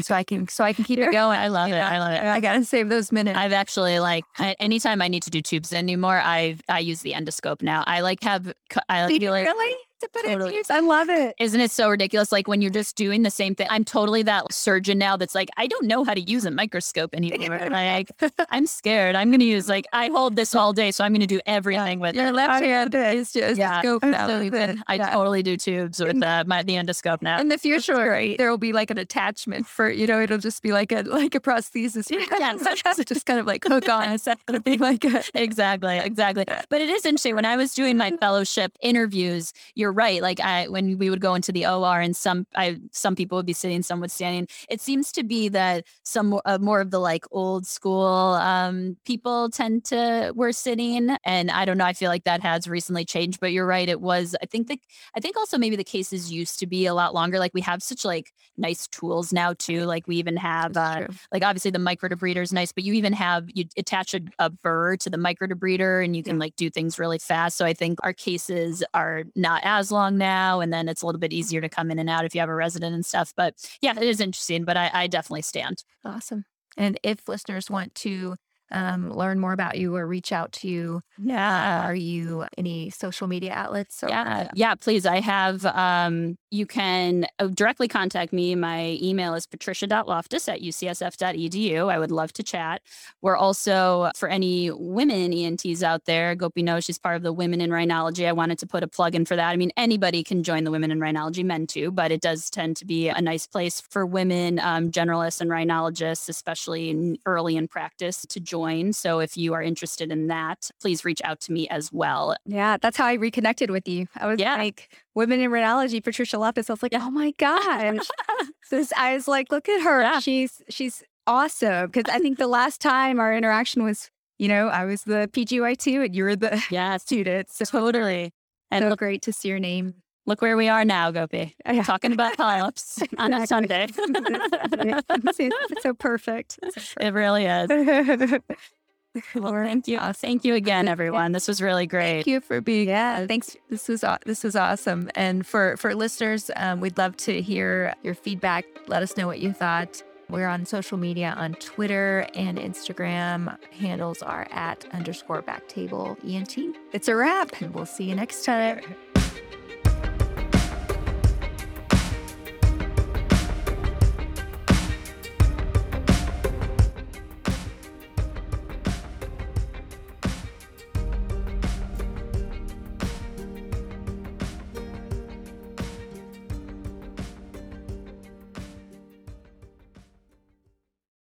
so I can so I can keep it going. I love it. I love it. I gotta save those minutes. I've actually like anytime I need to do tubes anymore, I I use the endoscope now. I like have I like, really to put totally. use. I love it. Isn't it so ridiculous? Like when you're just doing the same thing. I'm totally that surgeon now that's like, I don't know how to use a microscope anymore. like, I'm scared. I'm going to use like, I hold this all day, so I'm going to do everything with Your left hand is just yeah, scope. I yeah. totally do tubes with uh, my, the endoscope now. In the future, there will be like an attachment for, you know, it'll just be like a like a prosthesis. Yeah. just kind of like hook on. It's going to be like a... Exactly, exactly. But it is interesting. When I was doing my fellowship interviews, you're right. Like I, when we would go into the OR and some, I, some people would be sitting, some would standing. It seems to be that some uh, more of the like old school um, people tend to were sitting, and I don't know. I feel like that has recently changed. But you're right. It was. I think the. I think also maybe the cases used to be a lot longer. Like we have such like nice tools now too. Like we even have uh, like obviously the microdebrider is nice, but you even have you attach a, a burr to the microdebrider and you can yeah. like do things really fast. So I think our cases are not as long now, and then it's a little bit easier to come in and out if you have a resident and stuff. But yeah, it is interesting. But I, I definitely stand. Awesome. And if listeners want to um, learn more about you or reach out to you? Yeah. Are you any social media outlets? Or- yeah. Yeah, please. I have, um, you can uh, directly contact me. My email is patricia.loftus at ucsf.edu. I would love to chat. We're also, for any women ENTs out there, Gopi knows she's part of the Women in Rhinology. I wanted to put a plug in for that. I mean, anybody can join the Women in Rhinology, men too, but it does tend to be a nice place for women, um, generalists, and rhinologists, especially in, early in practice, to join join. So if you are interested in that, please reach out to me as well. Yeah, that's how I reconnected with you. I was yeah. like, Women in Rhinology, Patricia Loftus. I was like, oh my gosh. this, I was like, look at her. Yeah. She's she's awesome. Because I think the last time our interaction was, you know, I was the PGY2 and you were the yeah. student. So totally. And so great to see your name Look where we are now, Gopi. Yeah. Talking about polyps on a Sunday. it's so perfect. It really is. well, thank you. Thank you again, everyone. This was really great. Thank you for being. Yeah, thanks. This was this was awesome. And for for listeners, um, we'd love to hear your feedback. Let us know what you thought. We're on social media on Twitter and Instagram. Handles are at underscore backtable ENT. It's a wrap. And we'll see you next time.